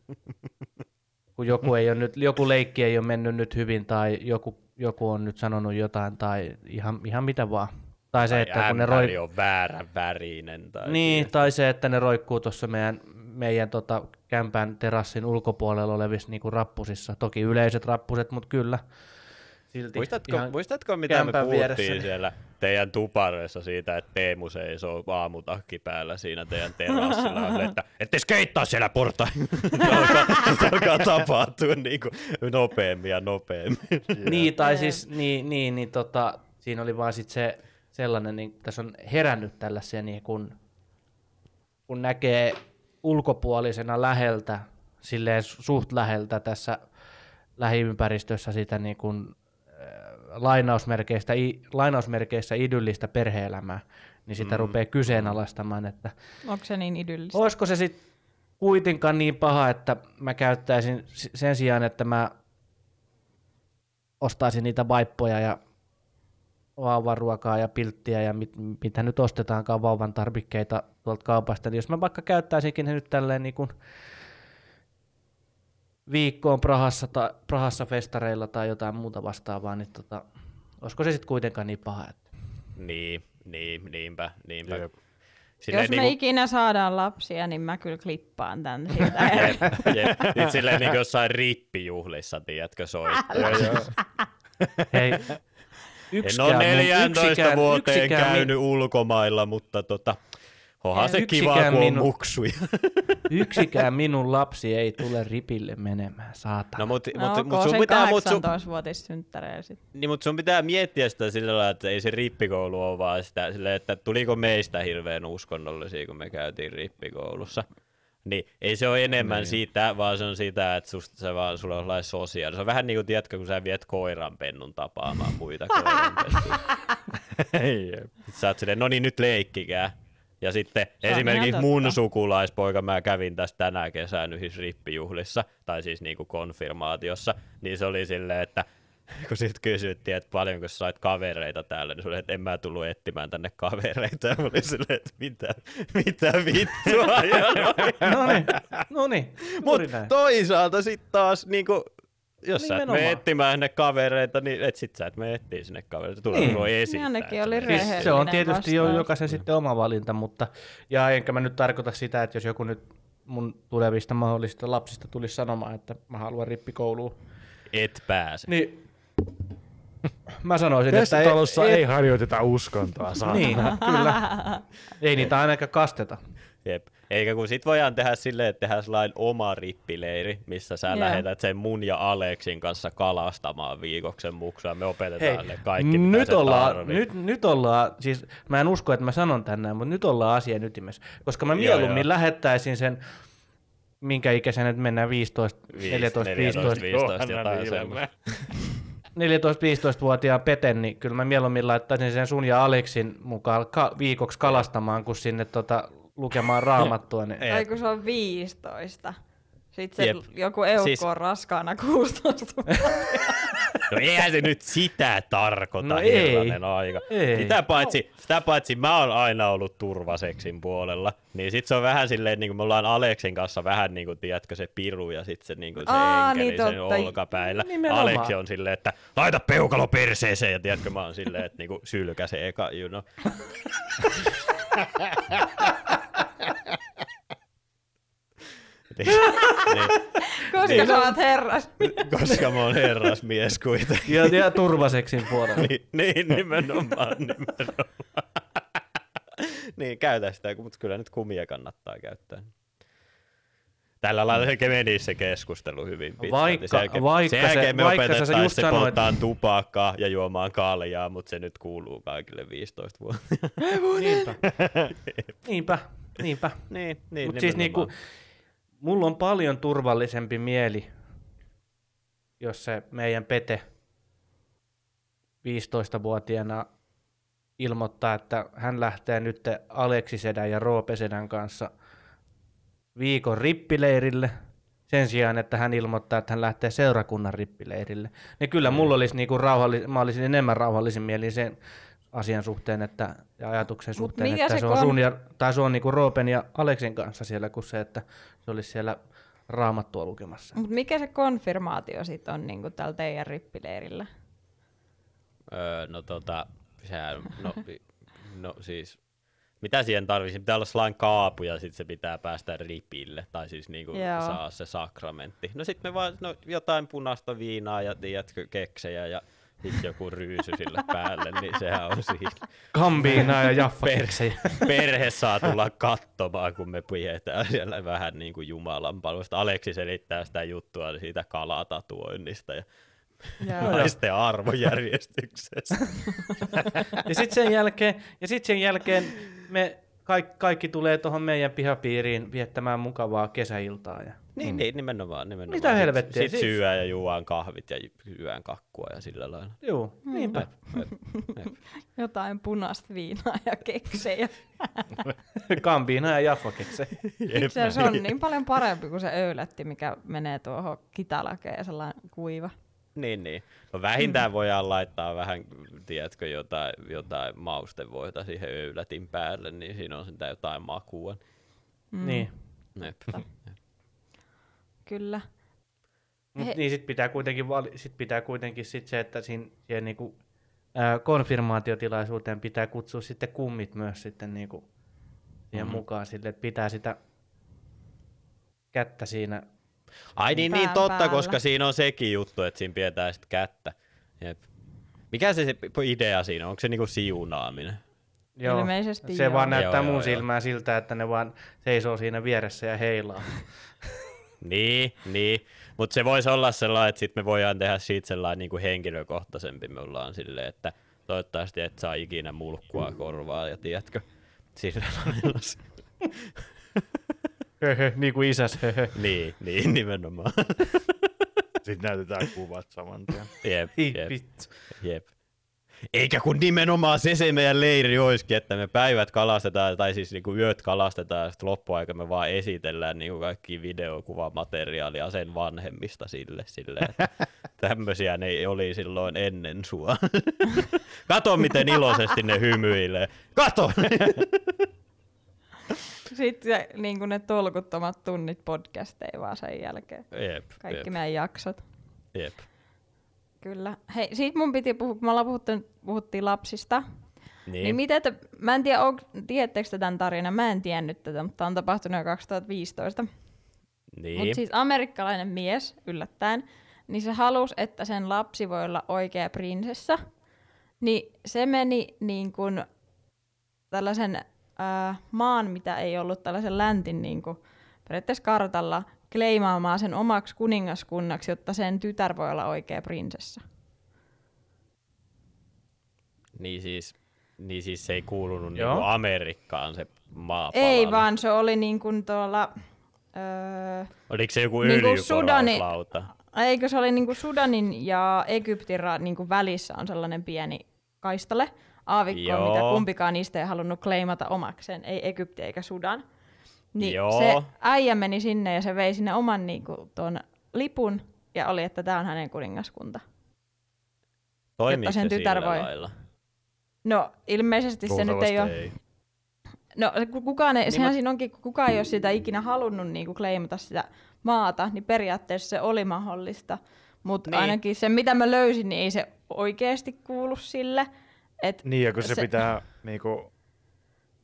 kun joku, ei ole nyt, joku leikki ei ole mennyt nyt hyvin tai joku, joku on nyt sanonut jotain tai ihan, ihan mitä vaan. Tai se, että kun ne roi... on väärän värinen. Tai Niin, tai se, että ne roikkuu tuossa meidän, meidän tota, kämpän terassin ulkopuolella olevissa niinku rappusissa. Toki yleiset rappuset, mutta kyllä. Silti Muistatko, muistatko mitä me puhuttiin vieressä. siellä teidän tupareissa siitä, että Teemu seisoo aamutakki päällä siinä teidän terassilla, että ette skeittaa siellä porta. se, alkaa, se alkaa tapahtua niin kuin nopeammin ja nopeammin. Niin, tai siis, niin, niin, niin tota, siinä oli vaan sit se sellainen, niin tässä on herännyt tällaisia, niin kun, kun näkee ulkopuolisena läheltä, silleen suht läheltä tässä lähiympäristössä sitä niin kun, lainausmerkeistä, i, lainausmerkeissä idyllistä perheelämää, niin sitä mm. rupeaa kyseenalaistamaan, että Onko se niin idyllistä? Olisiko se sitten kuitenkaan niin paha, että mä käyttäisin sen sijaan, että mä ostaisin niitä vaippoja ja vauvan ruokaa ja pilttiä ja mit, mitä nyt ostetaankaan vauvan tarvikkeita tuolta kaupasta, niin jos mä vaikka käyttäisinkin ne nyt tälleen niin kuin viikkoon Prahassa, tai, Prahassa festareilla tai jotain muuta vastaavaa, niin tota, olisiko se sitten kuitenkaan niin paha, että niin, niin, niinpä, niinpä. Jep. Jos me niinku- ikinä saadaan lapsia, niin mä kyllä klippaan tän siitä. Jep, jep. Nyt silleen niin kuin jossain rippijuhlissa, tiedätkö, soittaa. Hei, En yksikään ole mun- 14 yksikään- vuoteen yksikään min- käynyt ulkomailla, mutta tota, onhan se Yksikään kiva, kun on minu- muksuja. Yksikään minun lapsi ei tule ripille menemään, saatana. No, mut, No, mut, mut, sun sen pitää, mut, sun, 18-vuotis synttäreillä sit. niin, mut sun pitää miettiä sitä sillä lailla, että ei se rippikoulu ole vaan sitä, silleen, että tuliko meistä hirveän uskonnollisia, kun me käytiin rippikoulussa. Niin, ei se ole enemmän niin. siitä, vaan se on sitä, että susta se vaan, sulla on sellainen sosiaali. Se on vähän niin kuin, tiedätkö, kun sä viet koiranpennun tapaamaan muita koiranpentuja. Sitten sä oot silleen, no niin nyt leikkikää. Ja sitten Se esimerkiksi mun sukulaispoika, mä kävin tässä tänä kesänä yhdessä rippijuhlissa, tai siis niinku konfirmaatiossa, niin se oli silleen, että kun sit kysyttiin, että paljonko sä sait kavereita täällä, niin se oli, että en mä tullut etsimään tänne kavereita. Ja mä olin silleen, että mitä, mitä vittua. No niin, no niin, Mut juuri näin. toisaalta sitten taas, niinku, jos sä et mene etsimään ne kavereita, niin et sit sä et mene etsiä sinne kavereita. Tulee Niin. niin. voi esittää. Ainakin että oli Siis se on tietysti jo vastaus. jokaisen sitten oma valinta, mutta ja enkä mä nyt tarkoita sitä, että jos joku nyt mun tulevista mahdollisista lapsista tulisi sanomaan, että mä haluan rippikouluun, Et pääse. niin mä sanoisin, Tässä että talossa ei, harjoiteta uskontoa, saa. Niin, kyllä. Ei niitä ainakaan kasteta. Jep. Eikä kun sit voidaan tehdä silleen, että tehdään sellainen oma rippileiri, missä sä Joo. lähetät sen mun ja Aleksin kanssa kalastamaan viikoksen muksua. Me opetetaan Hei, ne kaikki, mitä nyt se ollaan, tarvii. nyt, nyt ollaan, siis mä en usko, että mä sanon tänään, mutta nyt ollaan asian ytimessä. Koska mä Joo, mieluummin joo. lähettäisin sen, minkä ikäisen nyt mennään 15, Viis- 14, 14, 15, 15 jotain semmoista. 14-15-vuotiaan Peten, niin kyllä mä mieluummin laittaisin sen sun ja Aleksin mukaan ka- viikoksi kalastamaan, kun sinne tota, lukemaan raamattua. Niin... Tai kun se on 15. Sitten se Jep. joku eukko Siis- on raskaana 16 No eihän se nyt sitä tarkoita, No ei. herranen aika. Ei. Sitä paitsi, sitä paitsi mä oon aina ollut turvaseksin puolella, niin sit se on vähän silleen, niin kuin me ollaan Aleksin kanssa vähän niin kuin, tiedätkö, se piru ja sit se, niin kuin, se Aa, enkeli niin sen totta. olkapäillä. Nimenomaan. Aleksi on silleen, että laita peukalo perseeseen ja tiedätkö, mä oon silleen, että niin kuin, sylkä se eka, you know. niin, niin. Koska Niin. sä oot herras. Koska mä oon herrasmies kuitenkin. Ja, ja turvaseksin puolella. niin, niin, nimenomaan, nimenomaan. niin, käytä sitä, mutta kyllä nyt kumia kannattaa käyttää. Tällä lailla se meni se keskustelu hyvin pitkälti. Vaikka- sen jälkeen, vaikka sen jälkeen se- me vaikka sä opetetaan just se sanoit- polttaa tupakkaa ja juomaan kaljaa, mutta se nyt kuuluu kaikille 15 vuotta. Niinpä. Niinpä, niinpä. niin, niin, Mutta siis niinku, mulla on paljon turvallisempi mieli, jos se meidän Pete 15-vuotiaana ilmoittaa, että hän lähtee nyt Aleksisedän ja Roopesedän kanssa viikon rippileirille sen sijaan, että hän ilmoittaa, että hän lähtee seurakunnan rippileirille. Niin kyllä mulla olisi niinku rauhallis- mä olisin enemmän rauhallisin mielin sen asian suhteen että, ja ajatuksen Mut suhteen, että se se, on sun ja, tai se on niinku Roopen ja Aleksin kanssa siellä, kuin se, että se olisi siellä raamattua lukemassa. Mut mikä se konfirmaatio sit on niinku täällä teidän rippileirillä? Öö, no tota, sehän, no, no siis, mitä siihen tarvitsisi? Pitää olla sellainen kaapu ja sitten se pitää päästä ripille, tai siis niinku Joo. saa se sakramentti. No sitten me vaan, no jotain punaista viinaa ja tiedätkö, keksejä ja sitten joku ryysy sille päälle, niin sehän on siinä. Kambiina ja Jaffa Per- keksejä. Perhe saa tulla katsomaan, kun me pidetään siellä vähän niin kuin Jumalan palvelusta. Aleksi selittää sitä juttua siitä kalatatuoinnista ja naisten arvojärjestyksestä. Ja sitten sen jälkeen, ja sit sen jälkeen me kaikki, kaikki tulee tuohon meidän pihapiiriin viettämään mukavaa kesäiltaa. Ja... Niin, niin nimenomaan. nimenomaan. Mitä helvettiä? Sitten sit Siis- ja juodaan kahvit ja syödään kakkua ja sillä lailla. Joo, Mm. niinpä. Jep, jep. Jotain punaista viinaa ja keksejä. Kambiina ja Jaffa keksejä. Itse asiassa se on niin paljon parempi kuin se öylätti, mikä menee tuohon kitalakeen sellainen kuiva. Niin, niin. No vähintään voidaan laittaa vähän, tiedätkö, jotain, jotain maustevoita siihen öylätin päälle, niin siinä on sitä jotain makua. Mm. Niin. Jep. Kyllä. Mut He- niin sit pitää kuitenkin, vali- sit pitää kuitenkin sit se, että siinä, siihen niinku, ää, konfirmaatiotilaisuuteen pitää kutsua sitten kummit myös sitten niinku siihen Mhm. mukaan sille, että pitää sitä kättä siinä. Ai niin, niin totta, päällä. koska siinä on sekin juttu, että siinä pidetään sitten kättä. Jep. Mikä se, se idea siinä on? Onko se niinku siunaaminen? Ilmeisesti se joo. vaan näyttää Joo, mun joo, joo. silmään siltä, että ne vaan seisoo siinä vieressä ja heilaa. Niin, niin. Mutta se voisi olla sellainen, että sit me voidaan tehdä siitä sellainen niin kuin henkilökohtaisempi. Me ollaan silleen, että toivottavasti et saa ikinä mulkkua korvaa ja tiedätkö, sillä lailla. Höhö, niin kuin isäs, höhö. niin, niin, nimenomaan. Sitten näytetään kuvat saman tien. jep, jep, jep. Eikä kun nimenomaan se se meidän leiri olisikin, että me päivät kalastetaan, tai siis niinku yöt kalastetaan, ja sitten loppuaika me vaan esitellään niinku kaikki videokuvamateriaalia sen vanhemmista sille, sille että tämmöisiä ne oli silloin ennen sua. Kato, miten iloisesti ne hymyilee. Kato! Sitten niin kuin ne tolkuttomat tunnit podcasteja vaan sen jälkeen. Jep, Kaikki jep, meidän jaksot. jep. Kyllä. Hei, siitä mun piti puhua, kun me ollaan puhuttu, puhuttiin lapsista. Niin, niin mitä te, mä en tiedä, on, tiedättekö te tämän tarinan, mä en tiennyt tätä, mutta tämä on tapahtunut jo 2015. niin. Mutta siis amerikkalainen mies, yllättäen, niin se halusi, että sen lapsi voi olla oikea prinsessa. Niin se meni niin kuin tällaisen äh, maan, mitä ei ollut tällaisen läntin niin kuin periaatteessa kartalla, kleimaamaan sen omaksi kuningaskunnaksi, jotta sen tytär voi olla oikea prinsessa. niin, siis, niin siis se ei kuulunut Joo. niinku Amerikkaan se maapallo. Ei vaan, se oli niin kuin tuolla... Öö, Oliko se joku Niinku öljyporauslauta? Eikö se oli niinku Sudanin ja Egyptin ra- niinku välissä on sellainen pieni kaistale, aavikko, Joo. mitä kumpikaan niistä ei halunnut kleimata omakseen, ei Egypti eikä Sudan. Niin Joo. se äijä meni sinne ja se vei sinne oman niinku, tuon lipun ja oli, että tämä on hänen kuningaskunta. Toimiiko sen se tytär voi- lailla? No ilmeisesti se nyt ei ole... ei. No ku- kukaan ei, Niin sehän mut- siinä onkin, kukaan ei ole sitä ikinä halunnut niinku kleimata sitä maata, niin periaatteessa se oli mahdollista. Mutta Niin. niin. ainakin se, mitä mä löysin, niin ei se oikeasti kuulu sille. Et Niin, ja kun se, Se- pitää niinku,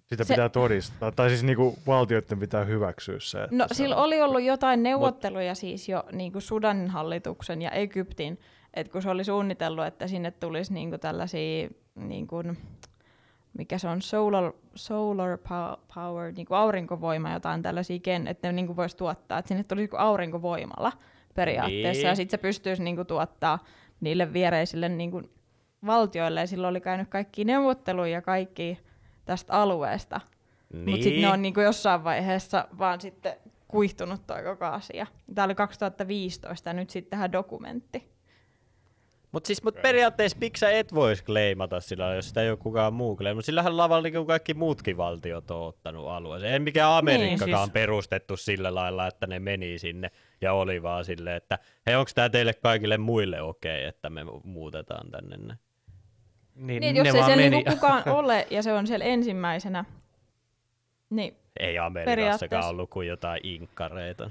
Sitä Se- pitää todistaa. Tai siis niinku valtioiden pitää hyväksyä se. No se sillä on- oli ollut jotain neuvotteluja siis jo niin kuin Sudanin hallituksen ja Egyptin, että kun se oli suunnitellut, että sinne tulisi niin kuin tällaisia, niin kuin, mikä se on, solar, solar pow- power, niin kuin aurinkovoima, jotain tällaisia, ken, että ne niin kuin voisi tuottaa, että sinne tulisi aurinkovoimalla periaatteessa, Niin. ja sitten se pystyisi niin kuin tuottaa niille viereisille niin kuin valtioille, ja silloin oli käynyt kaikki neuvotteluja ja kaikki tästä alueesta, Niin. mutta sitten ne on niinku jossain vaiheessa vaan sitten kuihtunut toi koko asia. Tämä oli 2015 ja nyt sitten tähän dokumentti. Mutta siis mut periaatteessa miksi sä et vois kleimata sillä, jos sitä ei ole kukaan muu kleimannut. Sillähän lavalla niin kaikki muutkin valtiot on ottanut alueeseen. Ei mikään Amerikkakaan Niin, siis... siis- perustettu sillä lailla, että ne meni sinne ja oli vaan silleen, että hei, onko tämä teille kaikille muille okei, okay, että me muutetaan tänne näin? Niin, Niin, jos ei siellä meni. niinku kukaan ole ja se on siellä ensimmäisenä, niin Ei Amerikassakaan ollut kuin jotain inkkareita.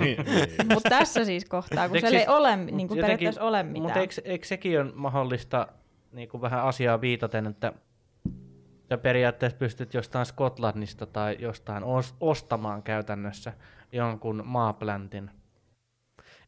niin, niin. mutta tässä siis kohtaa, kun siellä ei siis- ole mut niin kuin jotenkin- periaatteessa ole Mutta mitään. eikö, eikö sekin ole mahdollista niin kuin vähän asiaa viitaten, että sä periaatteessa pystyt jostain Skotlannista tai jostain os- ostamaan käytännössä jonkun maapläntin.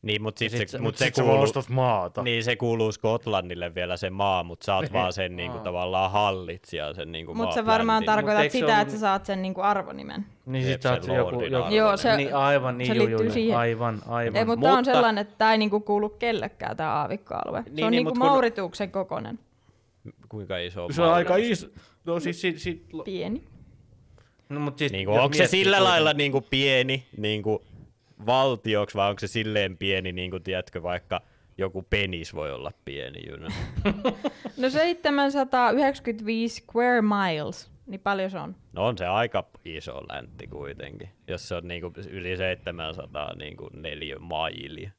Niin, mutta sit sit se, mut Mut se, sä kuuluu, maata. niin, se kuuluu Skotlannille vielä se maa, mutta sä oot vaan sen niinku, Aa. tavallaan hallitsija sen niinku Mutta se varmaan tarkoittaa eikö se sitä, ole- että sä saat sen niinku arvonimen. Niin sit sä oot se joku, joku. Joo, se- niin aivan, niin se liittyy juu, siihen. aivan, aivan. Ei, mutta tämä on Mutta- sellainen, että tämä ei niinku kuulu kellekään tämä aavikkoalue. Se Niin, on niin, niinku mut kun- Maurituksen kokonen. Kuinka iso on Se on aika iso. No siis, Pieni. no, mut siis, Niinku, jos onko se sillä lailla niinku pieni niinku valtioksi vai onko se silleen pieni, niin kuin tiedätkö, vaikka joku penis voi olla pieni, you know? No 795 square miles, niin paljon se on. No on se aika iso läntti kuitenkin, jos se on niinku yli 700 niinku neljä mailia.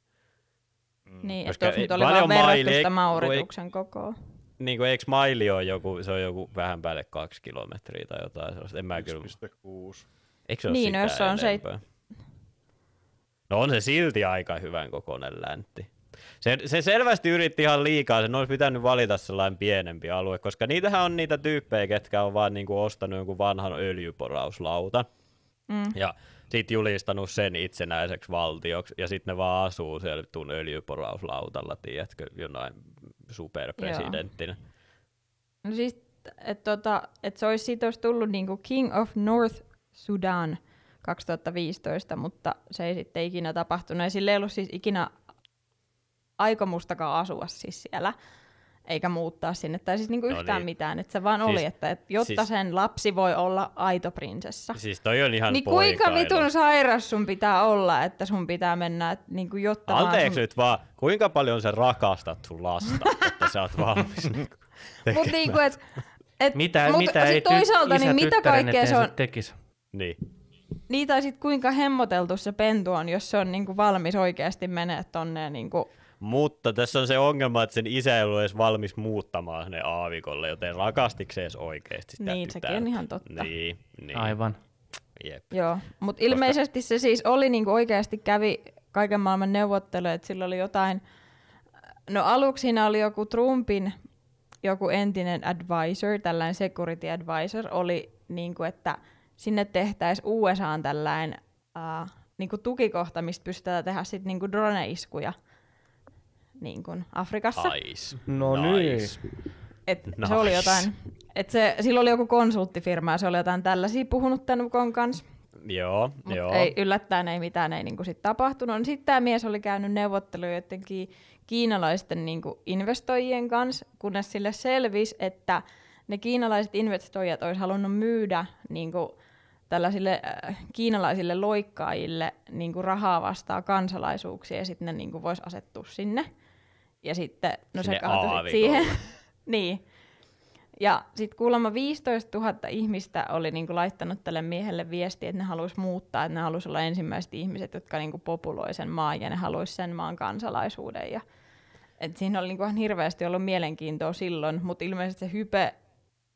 Niin, Koska että jos ei- nyt oli vaan verrattu sitä Maurituksen kokoa. Niinku eikö maili ole joku, se on joku vähän päälle kaksi kilometriä tai jotain sellaista, en mä kyllä... 1,6. Eikö se ole Niin, no sitä jos se on se-? No on se silti aika hyvän kokoinen läntti. Se, se selvästi yritti ihan liikaa, sen olisi pitänyt valita sellainen pienempi alue, koska niitähän on niitä tyyppejä, ketkä on vaan niinku ostanut jonkun vanhan öljyporauslautan Mm. ja sitten julistanut sen itsenäiseksi valtioksi, ja sitten ne vaan asuu siellä tuun öljyporauslautalla, tiedätkö, jonain superpresidenttinä. No siis, että tota, et se olisi siitä olisi tullut niinku King of North Sudan 2015, mutta se ei sitten ikinä tapahtunut. Ja sillä ei ollut siis ikinä aikomustakaan asua siis siellä, eikä muuttaa sinne, tai siis niinku No yhtään niin. mitään. Että se vaan oli, Siis- että et, jotta siis- sen lapsi voi olla aito prinsessa. Siis toi on ihan Niin kuinka vitun sairas sun pitää olla, että sun pitää mennä, et, niinku, jotta vaan Anteeksi sun... nyt vaan, kuinka paljon sä rakastat sun lasta, että sä oot valmis niinku Mut niinku, et, et, Mitä, mut mitä ei ty- toisaalta, isä niin mitä kaikkea se on, tekisi? Niin. Niin tai sit kuinka hemmoteltu se pentu on, jos se on niinku valmis oikeasti menee tonne niinku, Mutta tässä on se ongelma, että sen isä ei ollut edes valmis muuttamaan sinne aavikolle, joten rakastiko se edes oikeasti sitä Niin, sekin tytärtä? on ihan totta. Niin, niin. Aivan. Jep. joo. Mutta ilmeisesti se siis oli niinku oikeasti kävi kaiken maailman neuvotteluja, että sillä oli jotain, no aluksi siinä oli joku Trumpin joku entinen advisor, tällainen security advisor, oli niinku, että sinne tehtäisiin USAan tällainen uh, niinku tukikohta, mistä pystytään tehdä sitten niinku drone-iskuja niinku Afrikassa. Nice. No nice. Et Nice. Se oli jotain, et se, sillä oli joku konsulttifirma ja se oli jotain tällaisia puhunut tämän Ukon kanssa. Joo, Mutta joo. ei, yllättäen ei mitään ei niinku sit tapahtunut. Sitten tämä mies oli käynyt neuvotteluja jotenkin kiinalaisten niinku investoijien kanssa, kunnes sille selvisi, että ne kiinalaiset investoijat olisi halunnut myydä niinku tällaisille äh, kiinalaisille loikkaajille niinku rahaa vastaan kansalaisuuksia ja sitten ne niinku voisi asettua sinne. Ja sitten, no Sinne se kaatui siihen. niin. Ja sitten kuulemma 15 000 ihmistä oli niinku laittanut tälle miehelle viestiä, että ne haluaisi muuttaa, että ne haluaisi olla ensimmäiset ihmiset, jotka niinku populoi sen maan ja ne haluaisi sen maan kansalaisuuden. Ja, et siinä oli niinku ihan hirveästi ollut mielenkiintoa silloin, mutta ilmeisesti se hype,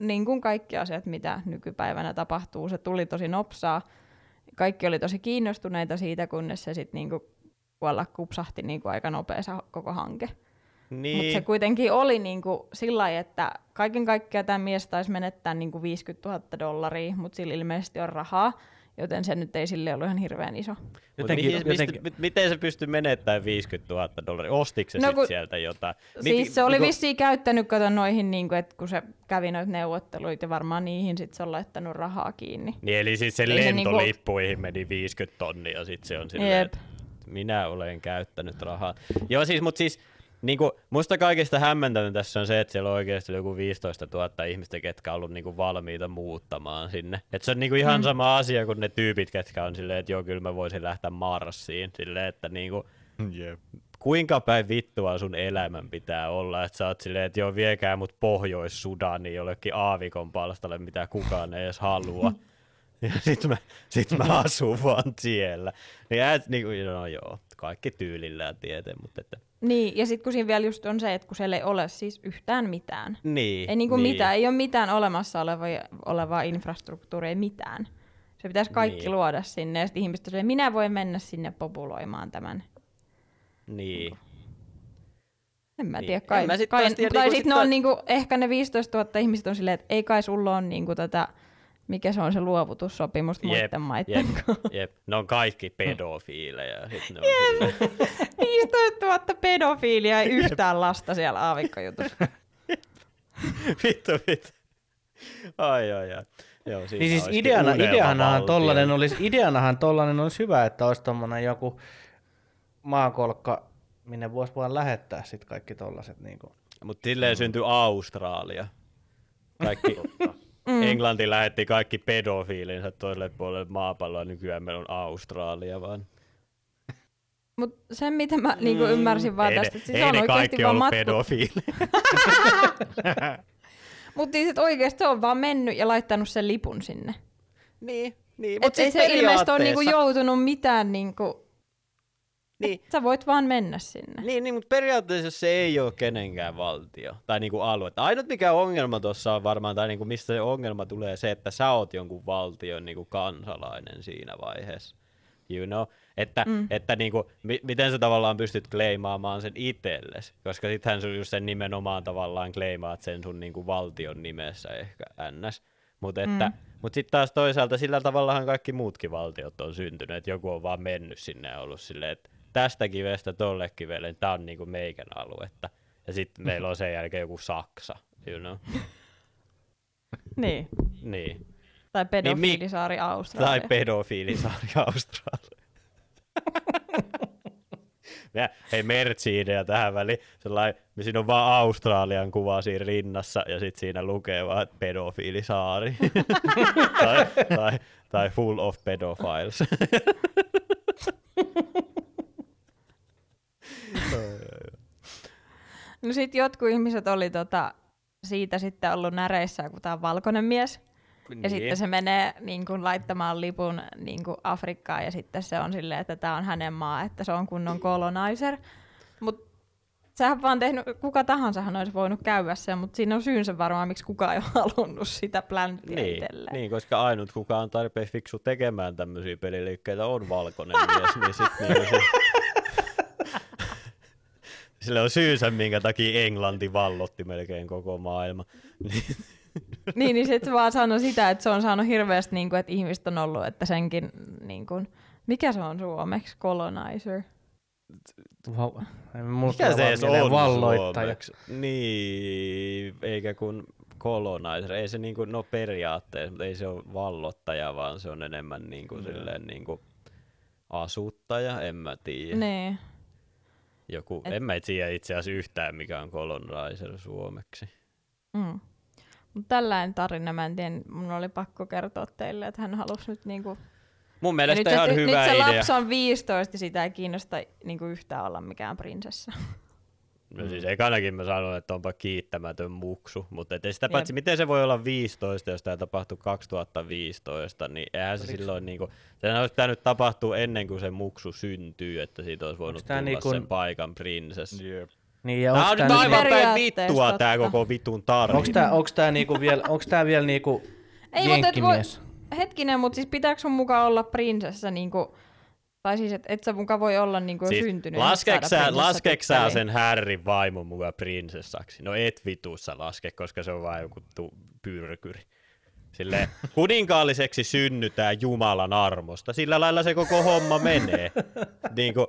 niin kuin kaikki asiat, mitä nykypäivänä tapahtuu, se tuli tosi nopsaa. Kaikki oli tosi kiinnostuneita siitä, kunnes se sitten niinku kuolla kupsahti niinku aika nopeassa koko hanke. Niin. Mutta se kuitenkin oli niinku sillä lailla, että kaiken kaikkiaan tämä mies taisi menettää niinku 50 000 dollaria, mutta sillä ilmeisesti on rahaa, joten se nyt ei sille ollut ihan hirveän iso. Jotenkin, mistä, jotenkin, mistä, miten se pystyi menettämään 50 000 dollaria? Ostiko se No kun- sieltä jotain? Siis se oli niinku- vissiin käyttänyt, kato noihin, niinku, että kun se kävi noita neuvotteluita ja varmaan niihin sit se on laittanut rahaa kiinni. Niin eli siis sen Ei se niinku- lentolippuihin meni 50 tonnia ja sitten se on silleen, Jep. että minä olen käyttänyt rahaa. Joo siis, mutta siis niinku, musta kaikista hämmentävän tässä on se, että siellä on oikeasti joku 15 000 ihmistä, ketkä on ollut niinku valmiita muuttamaan sinne. Et se on niinku ihan mm. sama asia kuin ne tyypit, ketkä on silleen, että joo, kyllä mä voisin lähteä Marsiin. Silleen, että niinku, Jep. kuinka päin vittua sun elämän pitää olla, että sä oot silleen, että joo, viekää mut Pohjois-Sudaniin jollekin aavikon palstalle, mitä kukaan ei edes halua. Ja sit mä, sit mä asun vaan siellä. Niin et, niinku, no joo, kaikki tyylillä ja tieten, mutta että... Niin, ja sitten kun siinä vielä just on se, että kun siellä ei ole siis yhtään mitään. Niin, Ei niinku niin. mitään, ei ole mitään olemassa olevaa, olevaa infrastruktuuria, ei mitään. Se pitäisi kaikki Niin. luoda sinne, ja sitten ihmiset silleen, minä voin mennä sinne populoimaan tämän. Niin. En mä Niin. tiedä, En kai, mä sit kai, tiedä, tai niinku sitten sit ne on niinku, ehkä ne 15 000 ihmistä on silleen, että ei kai sulla on niinku tätä, mikä se on se luovutussopimus Jep, muiden maiden jep, kanssa. jep. Ne on kaikki pedofiileja. Sit ne on silleen, 15 000 pedofiilia ja yhtään lasta siellä aavikkojutussa. vittu, vittu. Ai, ai, ai. Joo, Niin siis ideana, ideanahan, tollanen olisi, ideanahan tollanen olisi hyvä, että olisi tommonen joku maakolkka, minne voisi vaan lähettää sit kaikki tollaset niinku. Mutta silleen syntyi Australia. Kaikki, Mm. Englanti lähetti kaikki pedofiilinsa toiselle puolelle maapalloa, nykyään meillä on Australia vaan. Mut sen, mitä mä niinku ymmärsin vaan Mm. ei tästä, että siis ei on ne oikeasti kaikki vaan ollut matku... pedofiileja. Mutta siis, oikeasti on vaan mennyt ja laittanut sen lipun sinne. niin, niin Et ei se ilmeisesti ole niinku joutunut mitään niinku... Niin. Sä voit vaan mennä sinne. Niin, niin, mutta periaatteessa se ei ole kenenkään valtio tai niinku alue. Ainut mikä ongelma tuossa on varmaan, tai niinku mistä se ongelma tulee, se, että sä oot jonkun valtion niinku kansalainen siinä vaiheessa. You know? Että, mm. että niinku, mi- miten sä tavallaan pystyt kleimaamaan sen itsellesi, koska sittenhän sun just sen nimenomaan tavallaan kleimaat sen sun niinku valtion nimessä ehkä ns. Mutta että, mm. mut sitten taas toisaalta sillä tavallahan kaikki muutkin valtiot on syntynyt, että joku on vaan mennyt sinne ja ollut silleen, että tästä kivestä tolle kivelle, niin tää on niinku meikän aluetta. Ja sitten meillä on sen jälkeen joku Saksa, you know? Niin. Niin. Tai pedofiilisaari Tai Australia. pedofiilisaari Australia. Ja, hei Mertsi-idea tähän väliin. Sellainen, siinä on vaan Australian kuva siinä rinnassa ja sitten siinä lukee vaan että pedofiilisaari. tai, tai, tai full of pedophiles. No sit jotkut ihmiset oli tota, siitä sitten ollut näreissä, kun tää on valkoinen mies. Ja sitten se menee niin kuin, laittamaan lipun niin kuin Afrikkaan ja sitten se on silleen, että tämä on hänen maa, että se on kunnon colonizer. Mutta sehän vaan tehnyt, kuka tahansahan olisi voinut käydä sen, mutta siinä on syynsä varmaan, miksi kukaan ei ole halunnut sitä pläntiä Niin, itselleen. niin, koska ainut kuka on tarpeeksi fiksu tekemään tämmöisiä peliliikkeitä on valkoinen mies, niin sit niin se, sillä on syynsä, minkä takia Englanti vallotti melkein koko maailma. Niin, Niin, niin sitten se vaan sanoi sitä, että se on saanut hirveästi, niin kuin, että ihmiset on ollut, että senkin, niin kuin, mikä se on suomeksi, colonizer? Mikä se edes on valloittaja. suomeksi? Niin, eikä kun colonizer. Ei se niinku, no periaatteessa, mutta ei se ole vallottaja, vaan se on enemmän niinku Mm. silleen niinku asuttaja, en mä tiedä. Niin. Joku, Et- en mä tiedä itse asiassa yhtään, mikä on colonizer suomeksi. Mm. Mutta tällainen tarina, mä en tiedä, mun oli pakko kertoa teille, että hän halusi nyt niinku... Mun mielestä nyt, ihan se, hyvä nyt se idea. lapsi on 15 ja sitä ei kiinnosta niinku yhtään olla mikään prinsessa. No siis ekanakin mä sanoin, että onpa kiittämätön muksu, mutta et sitä Jep. paitsi miten se voi olla 15, jos tämä tapahtui 2015, niin eihän se silloin niinku, sehän olisi pitänyt tapahtua ennen kuin se muksu syntyy, että siitä olisi voinut tää tulla niinku- sen paikan prinsess. Jep. Niin, ja Tää onks on tää, nyt niinku, aivan päin vittua tää totta. koko vitun tarina. onks tää, onks tää niinku vielä, onks tää vielä niinku Ei, mutta et voi, hetkinen, mutta siis pitääkö sun mukaan olla prinsessa niinku Tai siis, että et sä muka voi olla niinku Siis syntynyt. ja laskeeko saada sä, laskeeko sä prinsessatyttäriä. sen Harryn vaimon mukaan prinsessaksi? No et vitussa laske, koska se on vaan joku tu- pyrkyri. Sille kuninkaalliseksi synnytään Jumalan armosta. Sillä lailla se koko homma menee. niin kuin,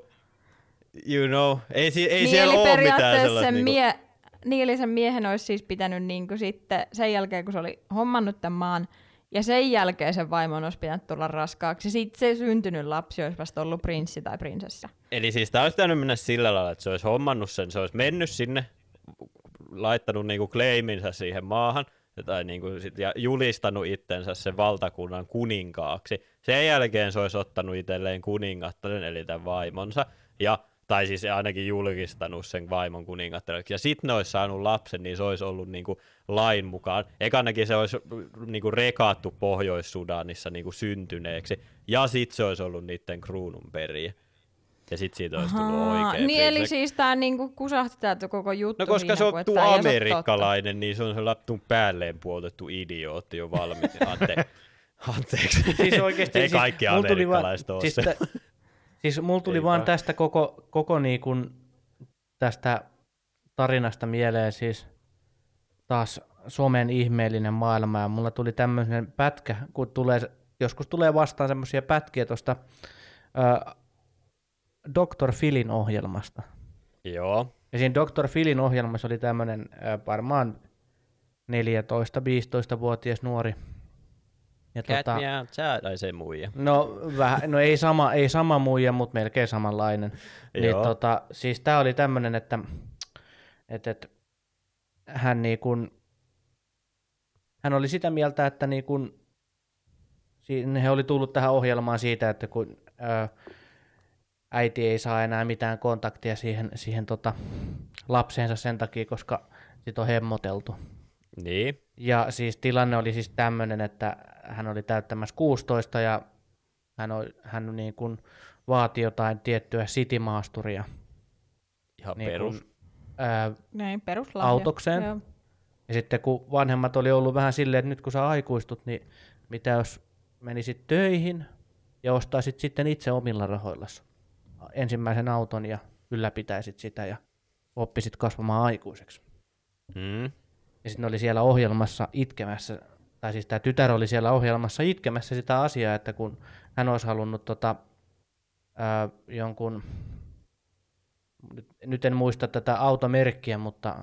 you know, ei, si- ei niin, siellä ole mitään periaatteessa sellaista. sen, Niin mie- niin, eli sen miehen olisi siis pitänyt niinku sitten sen jälkeen, kun se oli hommannut tämän maan, ja sen jälkeen sen vaimon olisi pitänyt tulla raskaaksi. Sitten se syntynyt lapsi olisi vasta ollut prinssi tai prinsessa. Eli siis tämä olisi pitänyt mennä sillä lailla, että se olisi hommannut sen, se olisi mennyt sinne, laittanut niinku claiminsa siihen maahan, tai niinku sit, ja julistanut itsensä sen valtakunnan kuninkaaksi. Sen jälkeen se olisi ottanut itselleen kuningattaren, eli tämän vaimonsa, ja tai siis ainakin julkistanut sen vaimon kuningattareksi, ja sitten ne olisi saanut lapsen, niin se olisi ollut niinku lain mukaan. Ekanakin se olisi niinku rekaattu Pohjois-Sudanissa niinku syntyneeksi, ja sitten se olisi ollut niiden kruunun periä. Ja sitten siitä olisi tullut Ahaa, oikein Niin, eli siis tämä niinku kusahti tää koko juttu No koska siinä, se on tuu totta. amerikkalainen, niin se on se lattu päälleen puoltettu idiootti jo valmiiksi. Ante- anteeksi. Siis oikeesti, ei siis kaikki tuli vaan- amerikkalaiset ole siis, se. Siis mulla tuli Ei vaan tästä koko, koko niinku, tästä tarinasta mieleen siis taas somen ihmeellinen maailma ja mulla tuli tämmöinen pätkä, kun tulee, joskus tulee vastaan semmoisia pätkiä tuosta Dr. Philin ohjelmasta. Joo. Ja siinä Dr. Philin ohjelmassa oli tämmöinen varmaan 14-15-vuotias nuori. Ja Cat tota... meow, chat. Ai se muija. No, vähän, no ei sama, ei sama muija, mutta melkein samanlainen. Niin, tota, siis tämä oli tämmöinen, että, että, että hän, niin kun, hän oli sitä mieltä, että niin kun, he oli tullut tähän ohjelmaan siitä, että kun ää, äiti ei saa enää mitään kontaktia siihen, siihen tota, lapseensa sen takia, koska sit on hemmoteltu. Niin. Ja siis tilanne oli siis tämmöinen, että hän oli täyttämässä 16 ja hän, oli, hän niin kuin vaati jotain tiettyä citymaasturia Ihan niin perus. kuin, ää, Näin, peruslahja. autokseen. Joo. ja sitten kun vanhemmat oli ollut vähän silleen, että nyt kun sä aikuistut, niin mitä jos menisit töihin ja ostaisit sitten itse omilla rahoillasi ensimmäisen auton ja ylläpitäisit sitä ja oppisit kasvamaan aikuiseksi. Mm. Ja sitten oli siellä ohjelmassa itkemässä, tai siis tämä tytär oli siellä ohjelmassa itkemässä sitä asiaa, että kun hän olisi halunnut tota, ää, jonkun, nyt, nyt en muista tätä automerkkiä, mutta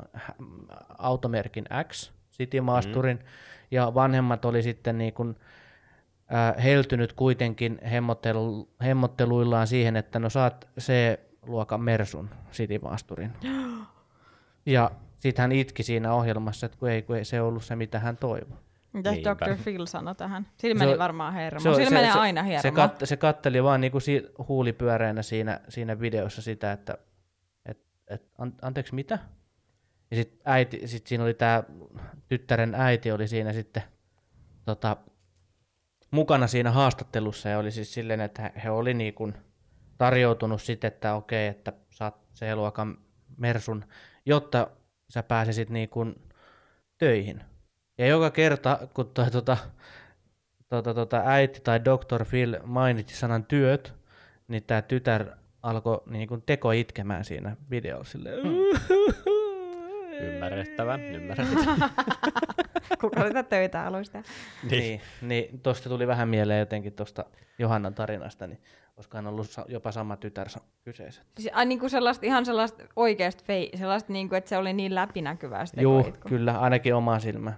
automerkin X, City Masterin, mm. ja vanhemmat oli sitten niin kuin, ää, heltynyt kuitenkin hemmottelu, hemmotteluillaan siihen, että no saat C-luokan Mersun City Masterin. Ja sitten hän itki siinä ohjelmassa, että kun ei, kun ei se ollut se, mitä hän toivoi. Mitä Niinpä. Dr. Phil sanoi tähän? Sillä Se meni varmaan hermo. Se Sillä se- menee se- aina hermo. Se, kat, se katteli vaan niinku si, huulipyöreänä siinä, siinä videossa sitä, että et, et, an, anteeksi mitä? Ja sitten äiti, sit siinä oli tämä tyttären äiti oli siinä sitten tota, mukana siinä haastattelussa ja oli siis silleen, että he, oli niinku tarjoutunut sitten, että okei, että saat C-luokan Mersun, jotta sä pääsisit niinku töihin. Ja joka kerta, kun toi, tota, tota, tota, äiti tai Dr. Phil mainitsi sanan työt, niin tämä tytär alkoi niin kuin teko itkemään siinä videossa. Silleen, Ymmärrettävä, ymmärrettävä. Kuka sitä töitä haluaisi tehdä? niin, niin tosta tuli vähän mieleen jotenkin tuosta Johannan tarinasta, niin olisikohan ollut sa- jopa sama tytär kyseessä. Siis, ai, niin kuin sellaista, ihan sellaista oikeasta fei, sellaista, niin kuin, että se oli niin läpinäkyvää sitä Joo, koitko. kyllä, ainakin oma silmä.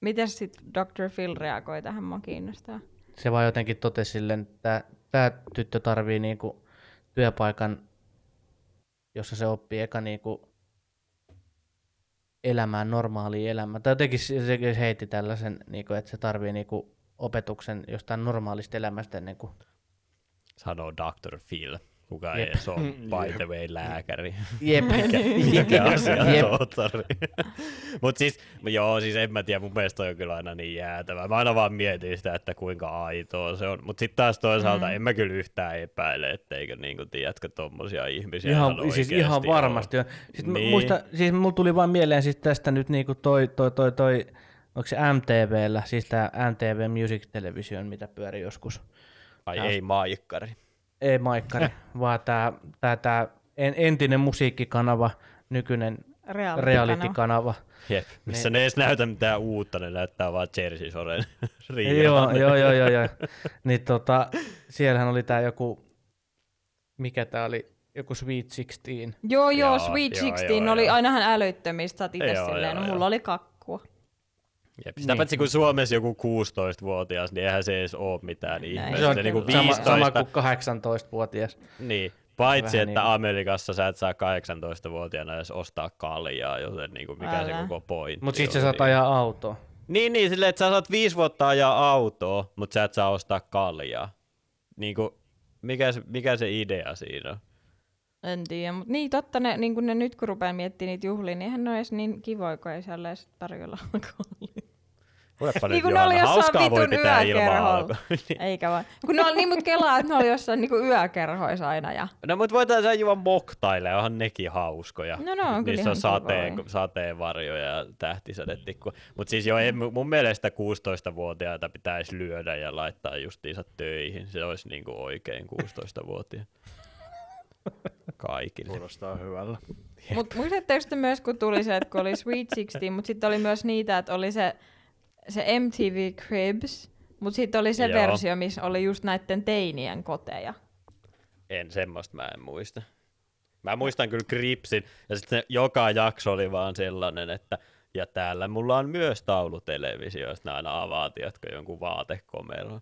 Miten sitten Dr. Phil reagoi tähän, mua kiinnostaa. Se vaan jotenkin totesi silleen, että tämä tyttö tarvii niinku työpaikan, jossa se oppii eka niinku elämään normaalia elämää. Tai jotenkin se heitti tällaisen, niinku, että se tarvii niinku opetuksen jostain normaalista elämästä ennen kuin... Sanoo Dr. Phil, kuka Jep. ei edes ole by the way lääkäri. Jep. Mikä asia Jep. tohtori. Mut siis, joo, siis en mä tiedä, mun mielestä toi on kyllä aina niin jäätävä. Mä aina vaan mietin sitä, että kuinka aitoa se on. Mut sit taas toisaalta mm. en mä kyllä yhtään epäile, etteikö niinku, tiedätkö, tommosia ihmisiä Ihan, ihan siis ihan varmasti. ole. on. Sitten Niin. niin. muista, siis mulla tuli vaan mieleen siis tästä nyt niinku toi, toi, toi, toi, onko se MTVllä, siis tää MTV Music Television, mitä pyöri joskus. Ai Ja- ei maikkari. Ei maikkari, vaan tämä tää, tää en, entinen musiikkikanava, nykyinen Reality-kanava. reality-kanava. Jep, missä ne ei edes näytä mitään uutta, ne näyttää vaan Jersey Soren Joo, joo, joo, joo, joo. Niin tota, siellähän oli tämä joku, mikä tämä oli, joku Sweet 16. Joo, joo, Joo, Sweet joo, 16 joo, oli joo. ainahan älyttömistä, itse Joo, silleen, joo, no joo. mulla oli kakkua. Jep. Sitä Niin. paitsi kun Suomessa joku 16-vuotias, niin eihän se edes ole mitään ihmeellistä. Se on Se niinku kyllä. Sama, 15, sama kuin 18-vuotias. niin. Paitsi, Vähän että niin. Amerikassa sä et saa 18-vuotiaana edes ostaa kaljaa, joten niinku mikä se Älä. koko pointti Mutta sitten sä saat niin. ajaa autoa. Niin, niin, silleen, että sä saat viisi vuotta ajaa autoa, mutta sä et saa ostaa kaljaa. Niinku, mikä se, mikä se idea siinä on? En tiedä, mutta niin totta, ne, niin kun ne nyt kun rupeaa miettimään niitä juhlia, niin eihän ne ole edes niin kivoja, kun ei siellä edes tarjolla alkoholia. Olepa Niin nyt kun ne oli hauskaa voi pitää alkoa. Eikä vaan. Kun ne oli niin, mutta kelaa, että ne oli jossain niinku yökerhoissa aina. Ja... No mut voitaisiin juoda moktaille, onhan nekin hauskoja. No, no, on kyllä Niissä on sateen, sateenvarjoja ja tähtisädetikku. Mutta siis jo en, mun mielestä 16-vuotiaita pitäisi lyödä ja laittaa justiinsa töihin. Se olisi niinku oikein 16-vuotiaan. Kaikille. Kuulostaa hyvällä. Mutta muistatteko te myös, kun tuli se, että kun oli Sweet 16, mutta sitten oli myös niitä, että oli se, se MTV Cribs, mutta sitten oli se Joo. versio, missä oli just näiden teinien koteja. En, semmoista mä en muista. Mä muistan kyllä Gripsin, ja sitten joka jakso oli vaan sellainen, että ja täällä mulla on myös taulutelevisio, josta ne aina avaa, tiedätkö, jonkun vaatekomeron.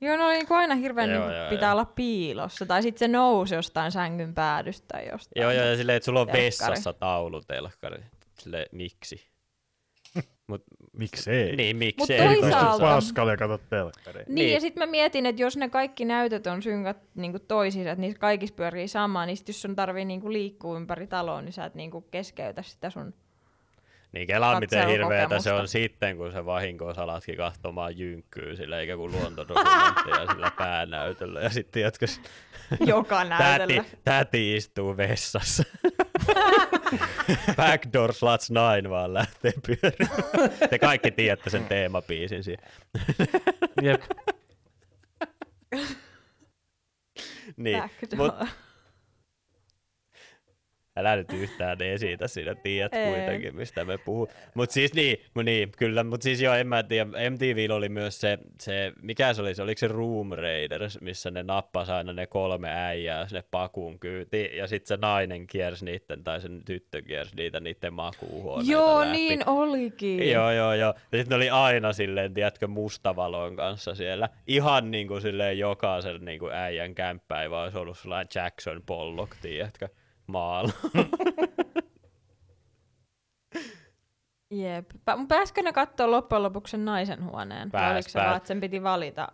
Joo, no oli niinku aina hirveän Joo, niinku, joo, pitää joo. olla piilossa. Tai sitten se nousi jostain sängyn päädystä tai jostain. Joo, joo, ja silleen, että sulla on Telkkari. vessassa taulutelkkari. Silleen, miksi? Mut, Miksei? niin, miksi Mut ei? toisaalta- paskalle ja katsot telkkaria. Niin, Niin. ja sitten mä mietin, että jos ne kaikki näytöt on synkat niinku toisiinsa, että niissä kaikissa pyörii samaa, niin sit jos sun tarvii niinku liikkua ympäri taloa, niin sä et niinku keskeytä sitä sun... Niin kelaa miten hirveetä se on sitten, kun se vahinko salatkin katsomaan jynkkyy sillä, eikä kuin luontodokumentteja sillä päänäytöllä. Ja sitten tiedätkö, Joka täti, näytöllä. täti istuu vessassa. Backdoor Sluts 9 vaan lähtee pyörimään. Te kaikki tiedätte sen teemapiisin siihen. Jep. Niin, Backdoor. Älä nyt yhtään esitä siinä, tiedät Ei. kuitenkin, mistä me puhuu. Mut siis niin, niin kyllä, mut siis joo, en mä tiedä, MTV oli myös se, se, mikä se oli, se oliko se Room Raiders, missä ne nappasi aina ne kolme äijää sinne pakuun kyytiin, ja sitten se nainen kiersi niiden, tai sen tyttö kiersi niitä niiden makuuhuoneita Joo, läpi. niin olikin. Joo, joo, joo. Ja sitten ne oli aina silleen, tiedätkö, mustavalon kanssa siellä. Ihan niin kuin silleen jokaisen niin kuin äijän kämppä ei vaan olisi ollut sellainen Jackson Pollock, tiedätkö, maalla. Jep. Mut pääskö ne katsoa loppujen lopuksi sen naisen huoneen? Pääs, oliko se pääs. vaan, että sen piti valita?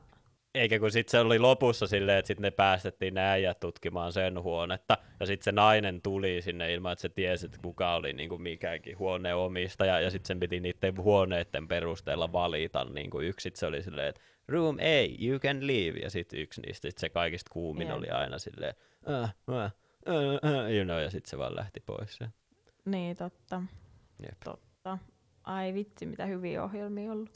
Eikä kun sitten se oli lopussa silleen, että sitten ne päästettiin ne äijät tutkimaan sen huonetta. Ja sitten se nainen tuli sinne ilman, että se tiesi, että kuka oli niin kuin mikäkin huoneen omistaja. Ja sitten sen piti niiden huoneiden perusteella valita niin kuin yksi. Sit se oli silleen, että room A, you can leave. Ja sitten yksi niistä, sit se kaikista kuumin Jep. oli aina silleen, äh, äh, äh, you know, ja sitten se vaan lähti pois. sieltä. Niin, totta. Jep. Totta. Ai vitsi, mitä hyviä ohjelmia ollut.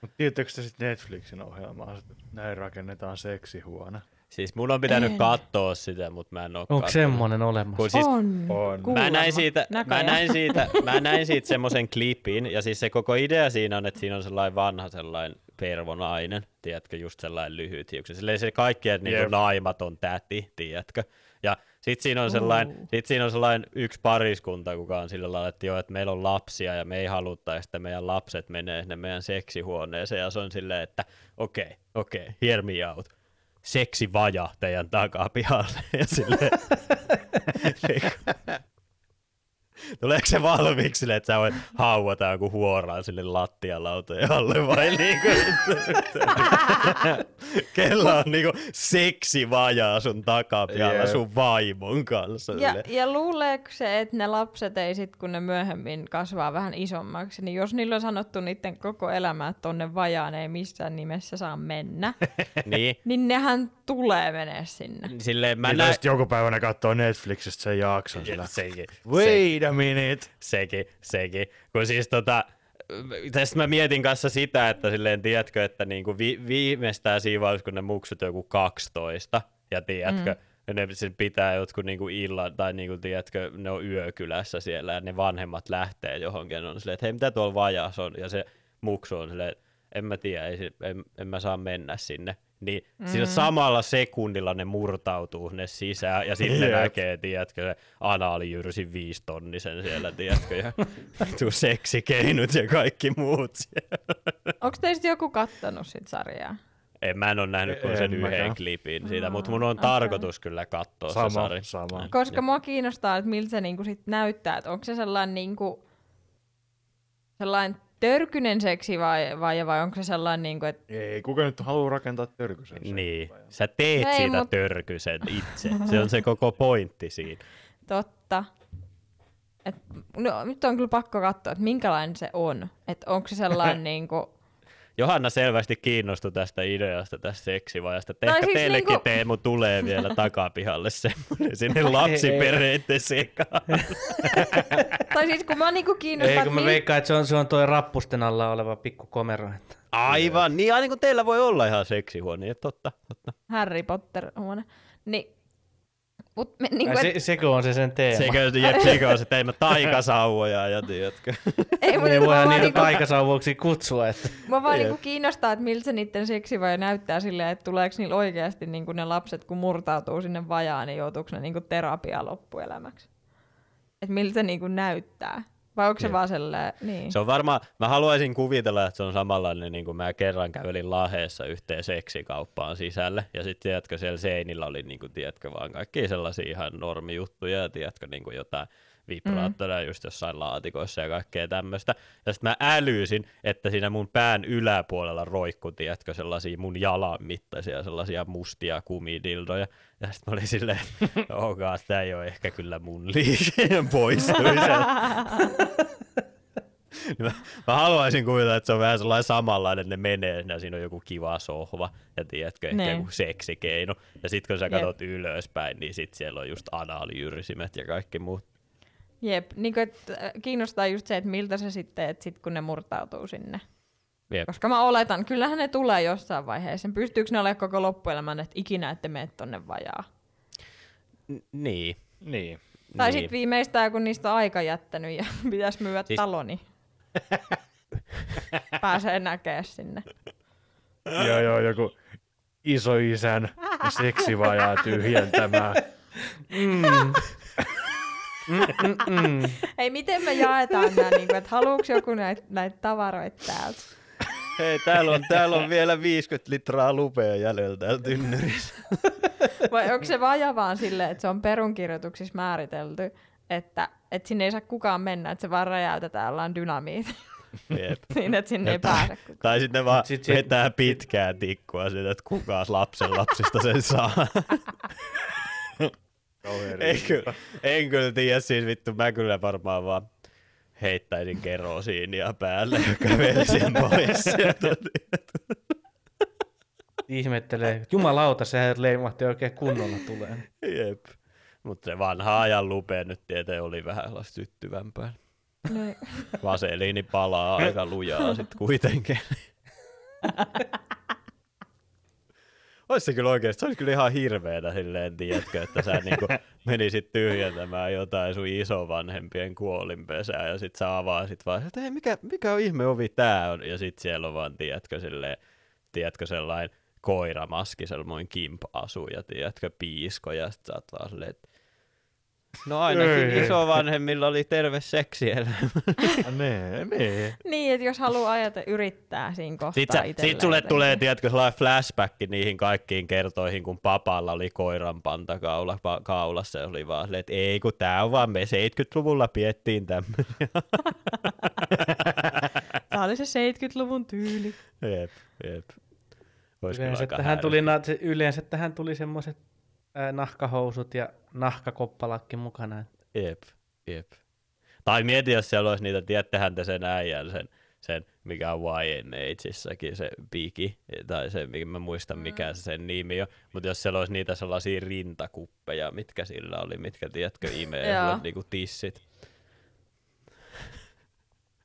Mutta tiedättekö te sitten Netflixin ohjelmaa, että näin rakennetaan seksihuone? Siis mun on pitänyt En. katsoa sitä, mutta mä en oo Onko semmonen olemassa? Kun siis on. on. Mä näin siitä, mä näin siitä, mä näin siitä semmoisen klipin, ja siis se koko idea siinä on, että siinä on sellainen vanha sellainen pervonainen, tiedätkö, just sellainen lyhyt hiukset. Silleen se kaikkien niin Jep. naimaton täti, tiedätkö. Ja sit siinä on sellainen, Uu. sit siinä on sellainen yksi pariskunta, kuka on sillä lailla, että joo, että meillä on lapsia ja me ei haluta, että meidän lapset menee sinne meidän seksihuoneeseen. Ja se on silleen, että okei, okay, okei, okay, hear me out. Seksi vaja teidän takapihalle. Ja silleen, Tuleeko se valmiiksi silleen, että sä voit hauata joku huoraan sille lattialautojen alle vai niinku, Kello on niinku seksi vajaa sun takapihalla Jep. sun vaimon kanssa. Ja, ja luuleeko se, että ne lapset ei sit, kun ne myöhemmin kasvaa vähän isommaksi, niin jos niillä on sanottu niiden koko elämä, että tonne vajaan ei missään nimessä saa mennä, Niin, niin nehän tulee menee sinne. silleen mä näin... näin... joku päivä ne katsoo Netflixistä sen jakson sillä. Sekin, Wait a minute. sekin, sekin. Kun siis tota, tästä mä mietin kanssa sitä, että silleen tiedätkö, että niinku vi- viimeistään siinä vaiheessa, kun ne muksut joku 12, Ja tiedätkö, mm. ne sen pitää jotkut niinku illan, tai niinku, tiedätkö, ne on yökylässä siellä, ja ne vanhemmat lähtee johonkin, ja on silleen, että hei, mitä tuolla vajas on, ja se muksu on silleen, en mä tiedä, ei, en, en mä saa mennä sinne. Niin mm. sillä samalla sekunnilla ne murtautuu ne sisään, ja sitten ne Jep. näkee, tiedätkö, se anaalijyrsi viistonnisen siellä, tiedätkö, ja tuu seksikeinut ja kaikki muut siellä. Onko teistä joku kattonut sit sarjaa? En, mä en ole nähnyt kuin En sen yhden klipin siitä, mutta mun on okei. tarkoitus kyllä katsoa Sama, se sarja. sama. Koska mua kiinnostaa, että miltä se niinku sit näyttää, että onko se sellainen, niinku, sellainen törkynen seksi vai, vai, vai onko se sellainen, niinku, että Ei, kuka nyt haluaa rakentaa törkysen? Niin, sä teet No ei, siitä mut- törkysen itse. Se on se koko pointti siinä. totta. Et, no, nyt on kyllä pakko katsoa, että minkälainen se on. Että onko se sellainen niinku, Johanna selvästi kiinnostui tästä ideasta, tästä seksivajasta. No Ehkä siis teillekin niinku- Teemu tulee vielä takapihalle semmoinen sinne lapsiperheiden sekaan. tai siis kun mä niinku kiinnostaa, Ei, kun mä että veikkaan, että se on, se on toi rappusten alla oleva pikku komero. Että. Aivan, niin aina kun teillä voi olla ihan seksihuone, ja totta, totta. Harry Potter huone. Niin, mut me, niinku, Se, et, sekö on se sen teema? Sekä, jep, sekä on se teemme taikasauvoja ja tiedätkö. ei, mut Ei mä voidaan vaan niitä niinku, taikasauvuksi kutsua. Että. Mua vaan niinku kiinnostaa, että miltä se niiden seksi vai näyttää silleen, että tuleeko niillä oikeasti niinku ne lapset, kun murtautuu sinne vajaan, niin joutuuko ne niinku terapiaan loppuelämäksi? Että miltä se niinku näyttää? Vai onko se Jep. vaan silleen, niin? Se on varmaan, mä haluaisin kuvitella, että se on samanlainen, niin kuin mä kerran kävelin Laheessa yhteen seksikauppaan sisälle, ja sitten tiedätkö, siellä seinillä oli, niin kuin, tiedätkö, vaan kaikki sellaisia ihan normijuttuja, ja tiedätkö, niin kuin jotain vibraattoria mm. just jossain laatikoissa ja kaikkea tämmöistä. Ja sitten mä älyysin, että siinä mun pään yläpuolella roikku, tiedätkö, sellaisia mun jalan mittaisia, sellaisia mustia kumidildoja. Ja sitten mä olin silleen, että oh god, tää ei ole ehkä kyllä mun liike, sieltä. Niin mä, mä haluaisin kuvitella, että se on vähän sellainen samanlainen, että ne menee ja siinä on joku kiva sohva ja tiedätkö, ehkä Niin. joku seksikeino. Ja sitten kun sä Jep. katsot ylöspäin, niin sitten siellä on just anaalijyrsimet ja kaikki muut. Jep, niin kuin, että äh, kiinnostaa just se, että miltä se sitten, että sit kun ne murtautuu sinne. Jep. Koska mä oletan, kyllähän ne tulee jossain vaiheessa. Pystyykö ne olemaan koko loppuelämän, että ikinä ette mene tonne vajaa? N- niin. Niin. Tai niin. sitten viimeistään, kun niistä on aika jättänyt ja pitäisi myydä Siis- talo, niin pääsee näkemään sinne. Joo, joo, joku isoisän seksivajaa tyhjentämään. Mm. Mm, mm, mm. Hei, miten me jaetaan nämä, niin että haluuks joku näitä näit tavaroita täältä? Hei, täällä on, täällä on vielä 50 litraa lupea jäljellä täällä tynnyrissä. Vai onko se vaja vaan silleen, että se on perunkirjoituksissa määritelty, että, että sinne ei saa kukaan mennä, että se vaan räjäytetään ollaan dynamiit, Jep. niin että sinne ei pääse kukaan. Tai sitten ne vaan Sit- sit, sit- vetää pitkää tikkua siitä, että kukaan lapsen lapsista sen saa. En, riita. kyllä, en kyllä tiedä, siis vittu, mä kyllä varmaan vaan heittäisin kerosiinia päälle ja kävelisin pois sieltä. Ihmettelee. Jumalauta, sehän leimahti oikein kunnolla tulee. Jep. Mutta se vanha ajan lupe nyt tietenkin oli vähän sellaista syttyvämpää. Vaseliini palaa aika lujaa sitten kuitenkin. Olisi se kyllä oikeasti, se olisi kyllä ihan hirveetä silleen, tiedätkö, että sä niinku menisit tyhjentämään jotain sun isovanhempien kuolinpesää ja sit sä avaisit vaan, että hei, mikä, mikä on ihme ovi tää on, ja sit siellä on vaan, tiedätkö, silleen, tiedätkö, sellainen koiramaski, sellainen kimp-asu ja tiedätkö, piisko, ja sit sä oot vaan silleen, että no ainakin Ei. isovanhemmilla oli terve seksielämä. Nee, nee. niin, että jos haluaa ajata, yrittää siinä kohtaa Sitten sä, itselleen sit sulle jotenkin. tulee, tiedätkö, sellainen flashback niihin kaikkiin kertoihin, kun papalla oli koiran panta kaula, pa, kaulassa ja oli vaan että ei kun tää on vaan me 70-luvulla piettiin tämmöisiä. Tämä oli se 70-luvun tyyli. jep, jep. Yleensä tähän, tuli, yleensä tähän tuli semmoiset ää, nahkahousut ja nahkakoppalakki mukana. Jep, jep. Tai mieti, jos siellä olisi niitä, tiedättehän te sen äijän, sen, sen mikä on YNHissäkin, se Bigi, tai se, mikä mä muistan mikä se sen nimi on, mutta jos siellä olisi niitä sellaisia rintakuppeja, mitkä sillä oli, mitkä tiedätkö imee niinku tissit.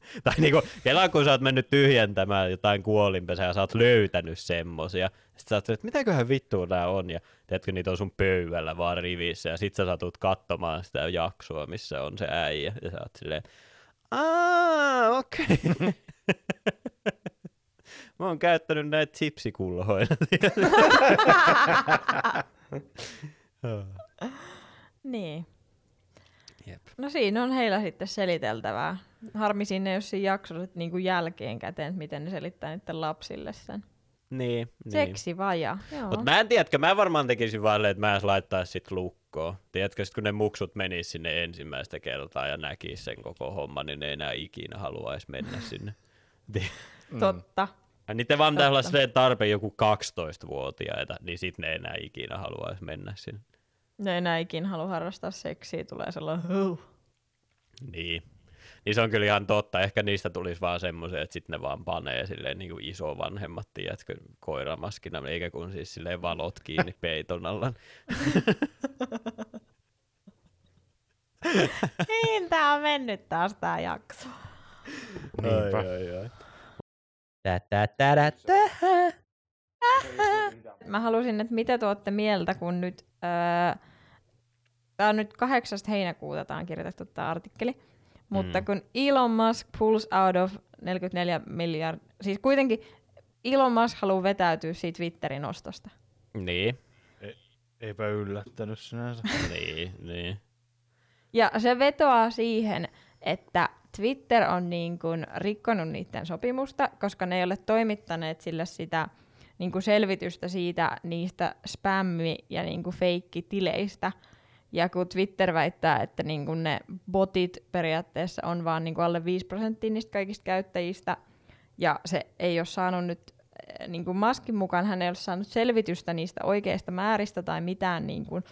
tai niinku, kelaa kun sä oot mennyt tyhjentämään jotain kuolinpesää ja sä oot löytänyt semmosia. Sitten sä oot, että mitäköhän vittua nää on. Ja tiedätkö, niitä on sun pöydällä vaan rivissä. Ja sit sä satut katsomaan sitä jaksoa, missä on se äijä. Ja sä oot silleen, aah, okei. Okay. Mä oon käyttänyt näitä chipsikulhoja. Niin. Jep. No siinä on heillä sitten seliteltävää. Harmi sinne, jos siinä jaksossa niin jälkeenkäteen, että miten ne selittää niiden lapsille sen. niin, niin. Seksi vaja. Joo. Mutta mä en tiedätkö, mä varmaan tekisin vaan, että mä en laittaisi sit lukkoon. Tiedätkö, sit kun ne muksut menis sinne ensimmäistä kertaa ja näkis sen koko homman, niin ne ei enää ikinä haluaisi mennä sinne. Ti- Totta. Ja niitä vaan pitäisi olla silleen tarpeen joku 12-vuotiaita, niin sit ne ei enää ikinä haluaisi mennä sinne. Ne ei enää ikinä halua harrastaa seksiä, tulee sellainen huh. Niin. Niin se on kyllä ihan totta. Ehkä niistä tulisi vaan semmoisia, että sitten ne vaan panee silleen niin kuin isovanhemmat, tiedätkö, koiramaskina, eikä kun siis silleen valot kiinni peiton alla. Niin, tää on mennyt taas tää jakso. Niinpä. ai, ai. Tä, tä, tä, tä, tä. Mä halusin, että mitä tuotte mieltä, kun nyt... Öö, tää on nyt 8. heinäkuuta tää on kirjoitettu tää artikkeli. Mutta Mm. kun Elon Musk pulls out of 44 miljard... Siis kuitenkin Elon Musk haluaa vetäytyä siitä Twitterin ostosta. Niin, Eipä yllättänyt sinänsä. niin, niin. Ja se vetoaa siihen, että Twitter on niin kuin rikkonut niiden sopimusta, koska ne ei ole toimittaneet sille sitä niin kuin selvitystä siitä niistä spammi- ja niin kuin feikkitileistä. Ja kun Twitter väittää, että niin kuin ne botit periaatteessa on vaan niin alle 5 prosenttia niistä kaikista käyttäjistä, ja se ei ole saanut nyt, eh, niin kuin Maskin mukaan hän ei ole saanut selvitystä niistä oikeista määristä tai mitään niin kuin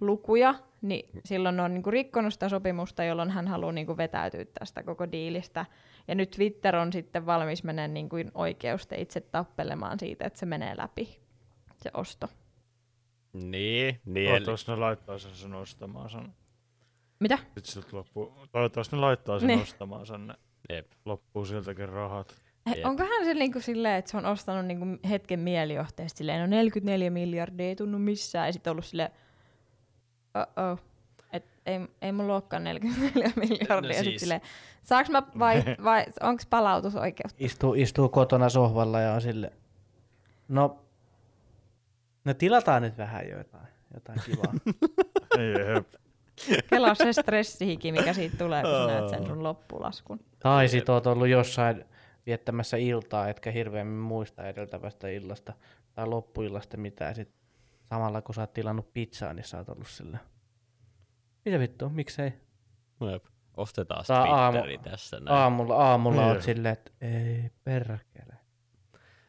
lukuja, niin silloin on niin kuin rikkonut sitä sopimusta, jolloin hän haluaa niin kuin vetäytyä tästä koko diilistä. Ja nyt Twitter on sitten valmis mennä niin kuin oikeusteitse tappelemaan siitä, että se menee läpi, se osto. Niin, niin. eli- Toivottavasti ne laittaa sen sen ostamaan sen. Mitä? Sitten siltä loppuu. Toivottavasti ne laittaa sen Niin. ostamaan sen. Ne Jep. loppuu siltäkin rahat. He, Jep. onkohan se niinku silleen, että se on ostanut niinku hetken mielijohteesta silleen, no 44 miljardia ei tunnu missään, ja sitten ollut silleen, oh et ei, ei mulla olekaan 44 miljardia, No siis- silleen, saaks mä vai, vai onks palautusoikeus? Istuu, istuu kotona sohvalla ja on sille, no, no tilataan nyt vähän jotain, jotain kivaa. Jep. Kelaa se stressihiki, mikä siitä tulee, kun sä näet sen sun loppulaskun. tai sit oot ollut jossain viettämässä iltaa, etkä hirveämmin muista edeltävästä illasta tai loppuillasta mitään. Sit samalla kun sä oot tilannut pizzaa, niin sä oot ollut sillä. Mitä vittua, miksei? Jep. Ostetaan Tää aamu- tässä näin. Aamulla, aamulla oot Niin. silleen, että ei perkele.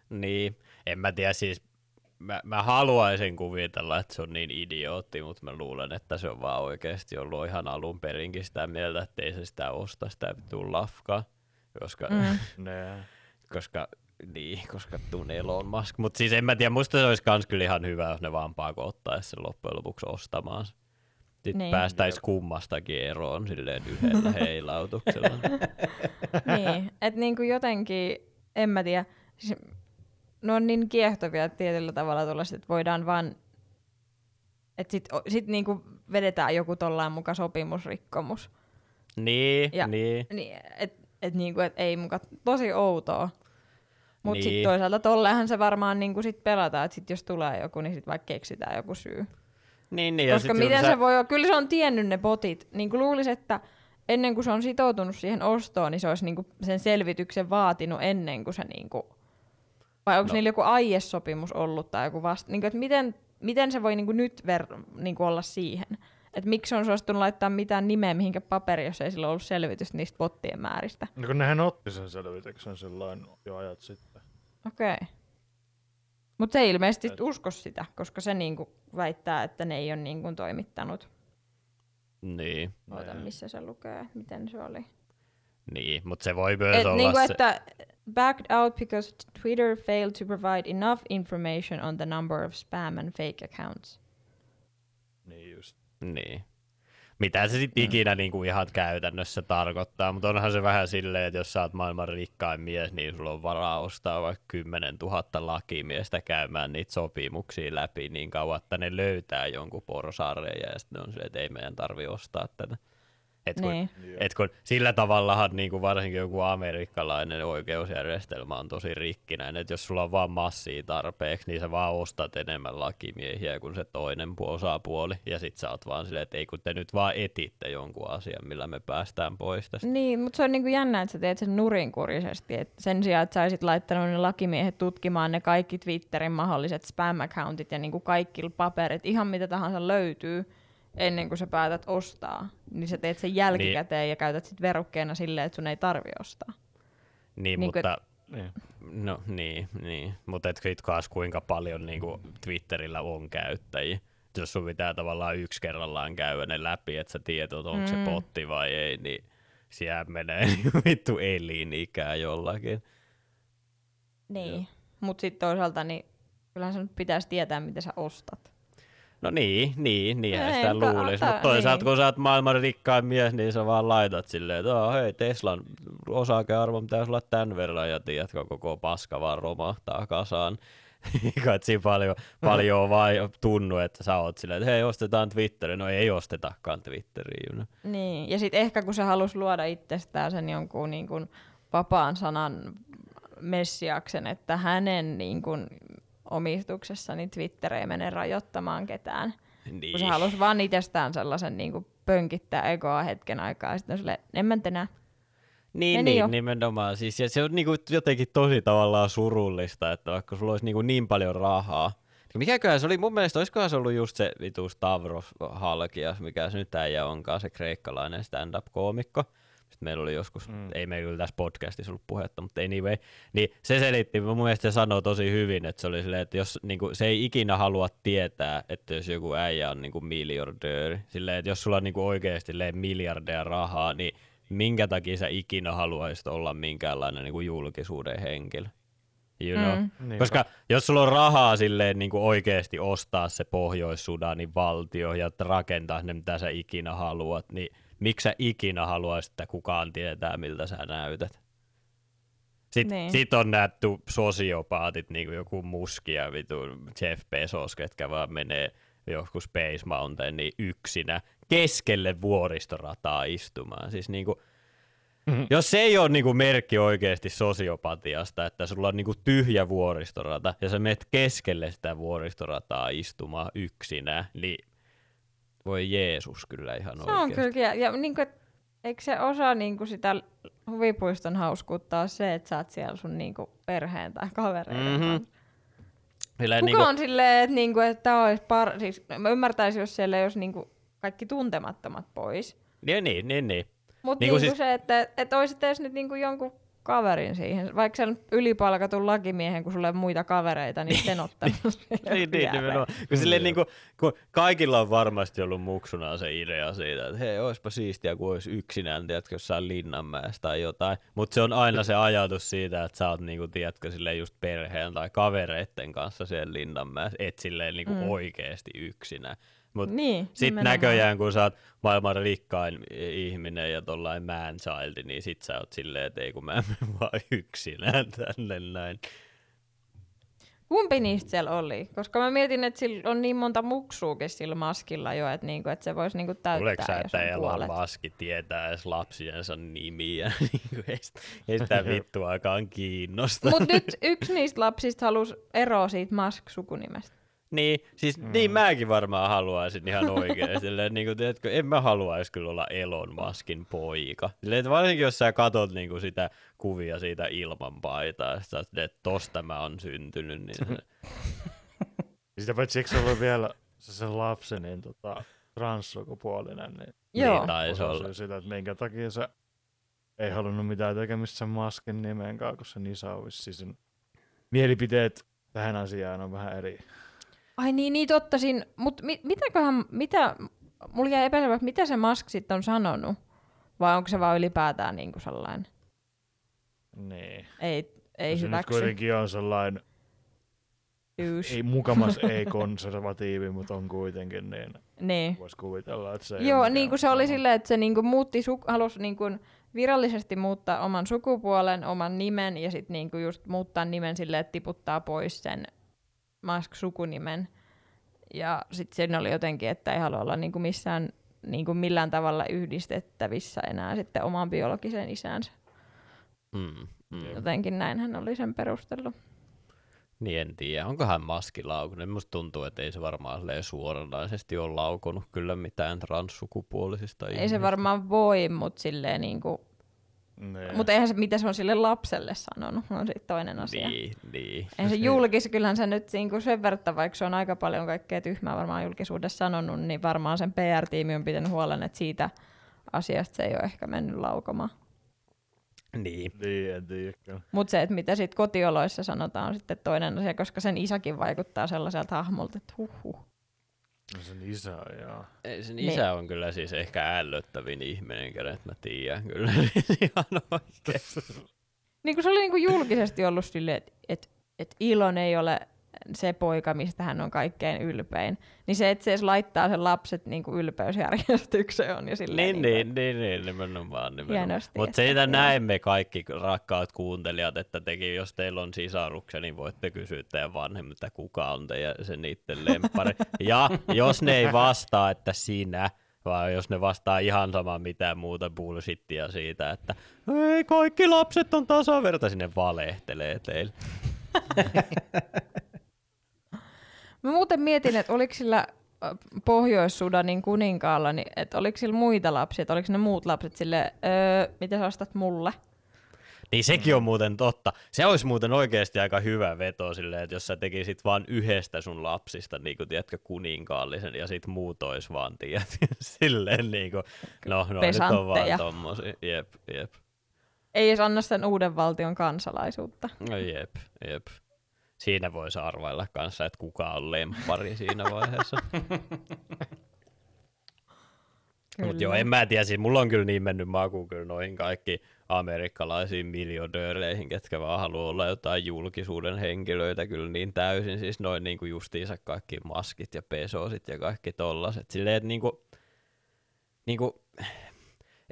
Niin, en mä tiedä siis, mä, mä haluaisin kuvitella, että se on niin idiootti, mutta mä luulen, että se on vaan oikeasti ollut ihan alun perinkin sitä mieltä, että ei se sitä osta sitä vitun lafkaa, koska, mm. Koska niin, koska tuun Elon Musk. Mutta siis en mä tiedä, musta se olisi kans kyllä ihan hyvä, jos ne vaan pakottaisi sen loppujen lopuksi ostamaan. Sitten Niin. niin. päästäisiin kummastakin eroon silleen yhdellä heilautuksella. niin, että niinku jotenkin, en mä tiedä, siis, ne on niin kiehtovia tietyllä tavalla tuollaiset, että voidaan vaan, että sit, sit niinku vedetään joku tollain muka sopimusrikkomus. niin, Ja- niin. Niin, et, et niinku, et ei muka, tosi outoa. Mutta niin. Sitten toisaalta tolleenhan se varmaan niinku sit pelataan, että sit jos tulee joku, niin sit vaikka keksitään joku syy. Niin, niin, Koska miten sä- se voi olla, kyllä se on tiennyt ne botit. Niin kuin luulisi, että ennen kuin se on sitoutunut siihen ostoon, niin se olisi niinku sen selvityksen vaatinut ennen kuin se niinku... Vai onko no. Niillä joku aiesopimus ollut tai joku vasta... Niinku, että miten, miten se voi niinku nyt ver- niinku olla siihen? Että miksi on suostunut laittaa mitään nimeä mihinkä paperi, jos ei sillä ollut selvitystä niistä bottien määristä? No kun nehän otti sen selvityksen sellainen jo ajat sitten. Okei. Okay. Mutta se ei ilmeisesti Et- usko sitä, koska se niinku väittää, että ne ei ole niinku toimittanut. Niin, Ota, Ne. missä se lukee, miten se oli. niin, mutta se voi myös Et, olla niinku, se... että backed out because Twitter failed to provide enough information on the number of spam and fake accounts. Niin just. Niin. mitä se sitten ikinä niinku ihan käytännössä tarkoittaa, mutta onhan se vähän silleen, että jos sä oot maailman rikkain mies, niin sulla on varaa ostaa vaikka 10 000 lakimiestä käymään niitä sopimuksia läpi niin kauan, että ne löytää jonkun porsaareen ja sitten ne on silleen, että ei meidän tarvi ostaa tätä. Et kun, Niin. et kun sillä tavallahan niin kuin varsinkin joku amerikkalainen oikeusjärjestelmä on tosi rikkinäinen, että jos sulla on vaan massia tarpeeksi, niin sä vaan ostat enemmän lakimiehiä kuin se toinen pu- osapuoli, ja sit sä oot vaan silleen, että ei kun te nyt vaan etitte jonkun asian, millä me päästään pois tästä. Niin, mutta se on niinku jännä, että sä teet sen nurinkurisesti. Et sen sijaan, että sä olisit laittanut ne lakimiehet tutkimaan ne kaikki Twitterin mahdolliset spam-accountit ja niinku kaikki paperit, ihan mitä tahansa löytyy, ennen kuin sä päätät ostaa, niin sä teet sen jälkikäteen niin. ja käytät sit verukkeena silleen, että sun ei tarvi ostaa. Niin, Niin mutta... Niin. No niin, niin. mutta et sit kaas kuinka paljon niin kuin Twitterillä on käyttäjiä. Jos sun pitää tavallaan yksi kerrallaan käydä ne läpi, että sä tiedät, onko mm. se potti vai ei, niin siellä menee niinku vittu elinikää jollakin. Niin. Mutta sitten toisaalta, niin kyllähän sun pitäisi tietää, mitä sä ostat. No niin, niin, niinhän Ei, sitä luulisi. Mutta toisaalta niin. kun sä oot maailman rikkain mies, niin sä vaan laitat silleen, että oh, hei Teslan osakearvo pitäisi olla tämän verran ja tiedätkö, koko paska vaan romahtaa kasaan. Kai siinä paljon, paljon on vaan tunnu, että sä oot silleen, että hei ostetaan Twitteri. No ei ostetakaan Twitteriä. Know. Niin, ja sitten ehkä kun se halusi luoda itsestään sen jonkun niin kuin vapaan sanan messiaksen, että hänen niin kuin omistuksessa niin Twitter ei mene rajoittamaan ketään. Niin. Kun se halusi vaan itsestään sellaisen niin kuin pönkittää egoa hetken aikaa, ja sitten on silleen, en mä enää. Niin, Meni niin jo. nimenomaan. Siis, ja se on niinku jotenkin tosi tavallaan surullista, että vaikka sulla olisi niinku niin paljon rahaa. Mikäköhän se oli, mun mielestä olisikohan se ollut just se vitu Stavros Halkias, mikä se nyt äijä onkaan, se kreikkalainen stand-up-koomikko. Sitten meillä oli joskus, mm. ei meillä kyllä tässä podcastissa ollut puhetta, mutta anyway, niin se selitti, mun mielestä se sanoi tosi hyvin, että se oli silleen, että jos niinku, se ei ikinä halua tietää, että jos joku äijä on niinku miljardööri, silleen, että jos sulla on niinku oikeasti silleen miljardeja rahaa, niin minkä takia sä ikinä haluaisit olla minkäänlainen niin kuin julkisuuden henkilö. You know? Mm. Niin, Koska jos sulla on rahaa silleen niin kuin oikeasti ostaa se Pohjois-Sudanin valtio ja rakentaa ne mitä sä ikinä haluat, niin miksi sä ikinä haluaisit, että kukaan tietää miltä sä näytät? Sitten Niin. niin. sit on nähty sosiopaatit, niin kuin joku Muski ja vitu Jeff Bezos, ketkä vaan menee joku Space Mountainiin yksinä keskelle vuoristorataa istumaan. Siis niin kuin, Mhm. jos se ei ole niinku merkki oikeasti sosiopatiasta, että sulla on niinku tyhjä vuoristorata ja sä menet keskelle sitä vuoristorataa istumaan yksinä, niin voi Jeesus kyllä ihan Se on oikeasti. kyllä, ja, niin kuin, eikö se osa niin kuin sitä huvipuiston hauskuutta ole se, että sä oot siellä sun niin kuin perheen tai kavereiden Mhm. kanssa? Sillä Kuka niinku, on silleen, että, niinku, että tää olisi par... Siis, mä ymmärtäisin, jos siellä ei olisi niinku kaikki tuntemattomat pois. niin, niin, niin, niin. Mutta Niinku niinku siis- se, että et olisit edes nyt niinku jonkun kaverin siihen. Vaikka sen ylipalkatun lakimiehen, kun sulla ei ole muita kavereita, niin sen ottanut. niin, niin, nimenomaan. Kun, silleen, niin kuin, kun kaikilla on varmasti ollut muksuna se idea siitä, että hei, olisipa siistiä, kun olisi yksinään, tiedätkö, jossain Linnanmäessä tai jotain. Mutta se on aina se ajatus siitä, että sä oot, niin kuin, tiedätkö, silleen just perheen tai kavereitten kanssa siellä Linnanmäessä, et silleen niin kuin Mm. oikeasti yksinään. Mutta niin, sitten näköjään, kun sä oot maailman rikkain ihminen ja tollain man child, niin sit sä oot silleen, että ei kun mä menen vaan yksinään tänne näin. Kumpi niistä siellä oli? Koska mä mietin, että sillä on niin monta muksuukin sillä maskilla jo, että, niinku, että se voisi niinku täyttää, Luuleeko sä, jos että on Elon. Musk tietää edes lapsiensa nimiä? Niinku ei, sitä, ei sitä vittuakaan kiinnosta. Mutta nyt yksi niistä lapsista halusi eroa siitä Musk-sukunimestä. Niin, siis mm. niin mäkin varmaan haluaisin ihan oikein. Silleen, niin kuin, tiedätkö, en mä haluaisi kyllä olla Elon Muskin poika. Silleen, että varsinkin jos sä katot niin kuin sitä kuvia siitä ilmanpaitaa, että sä oot silleen, että tosta mä oon syntynyt, niin Sitä paitsi eikö se ollut vielä se sen lapsen niin tota, transsukupuolinen, niin Joo. Niin, taisi olla. sitä, että minkä takia se ei halunnut mitään tekemistä sen masken nimen kanssa, kun sen isä on vissiin sen mielipiteet tähän asiaan on vähän eri. Ai niin, niin totta siinä. Mutta mi- mitäköhän, mitä, mulla jäi epäselväksi, mitä se Musk sitten on sanonut? Vai onko se vaan ylipäätään niinku sellainen? Niin. Ei, ei se hyväksy. kuitenkin on sellainen Yys. ei mukamas ei konservatiivi, mutta on kuitenkin niin. Niin. Voisi kuvitella, että se Joo, niin kuin se oli silleen, että se niin kuin muutti, suk- halusi niin kuin virallisesti muuttaa oman sukupuolen, oman nimen ja sitten niin kuin just muuttaa nimen silleen, että tiputtaa pois sen Musk-sukunimen. Ja sitten siinä oli jotenkin, että ei halua olla niin kuin missään niin kuin millään tavalla yhdistettävissä enää sitten omaan biologiseen isäänsä. Mm, mm. Jotenkin näin hän oli sen perustellut. Niin en tiedä, onkohan maski laukunut. Musta tuntuu, että ei se varmaan suoranaisesti ole laukunut kyllä mitään transsukupuolisista Ei se ihmisistä. varmaan voi, mutta silleen niin kuin, Niin. mutta eihän se, mitä se on sille lapselle sanonut, on sitten toinen asia. Niin, niin. Ei se julkis, kyllähän se nyt niinku sen verran, vaikka se on aika paljon kaikkea tyhmää varmaan julkisuudessa sanonut, niin varmaan sen PR-tiimi on pitänyt huolen, että siitä asiasta se ei ole ehkä mennyt laukomaan. Niin. Niin. Mutta se, että mitä sitten kotioloissa sanotaan, on sitten toinen asia, koska sen isäkin vaikuttaa sellaiselta hahmolta, että huhhuh. No sen isä, joo. Ei, Sen Niin. isä on kyllä siis ehkä ällöttävin ihminen, kenet mä tiedän kyllä ihan oikeesti. Niin kuin se oli niinku julkisesti ollut silleen, että et, et Ilon ei ole se poika, mistä hän on kaikkein ylpein. Niin se, että se edes laittaa sen lapset niinku ylpeysjärjestykseen on jo silleen. Niin, niinku, niin, niin, niin, nimenomaan. nimenomaan. Mutta että- siitä näemme kaikki rakkaat kuuntelijat, että tekin, jos teillä on sisaruksia, niin voitte kysyä teidän vanhemmilta, kuka on teidän se niiden lemppari. ja jos ne ei vastaa, että sinä, vaan jos ne vastaa ihan sama mitään muuta bullshittia siitä, että ei kaikki lapset on tasavertaisia, ne valehtelee teille. Mä muuten mietin, että oliko sillä Pohjois-Sudanin kuninkaalla, niin että oliko sillä muita lapsia, että oliko ne muut lapset sille, öö, mitä sä ostat mulle? Niin sekin on muuten totta. Se olisi muuten oikeasti aika hyvä veto silleen, että jos sä tekisit vaan yhdestä sun lapsista, niin kuin tiedätkö, kuninkaallisen, ja sit muut ois vaan, tiedät, silleen niin kuin, no, no nyt on vaan tommosia. Jep, jep, Ei edes anna sen uuden valtion kansalaisuutta. no jep, jep. Siinä voisi arvailla kanssa, että kuka on lemppari siinä vaiheessa. Mutta joo, en mä tiedä, siis mulla on kyllä niin mennyt maku kyllä noihin kaikki amerikkalaisiin miljonööreihin, ketkä vaan haluaa olla jotain julkisuuden henkilöitä kyllä niin täysin, siis noin niinku justiinsa kaikki maskit ja pesosit ja kaikki tollaset. Silleen, että niinku, niinku,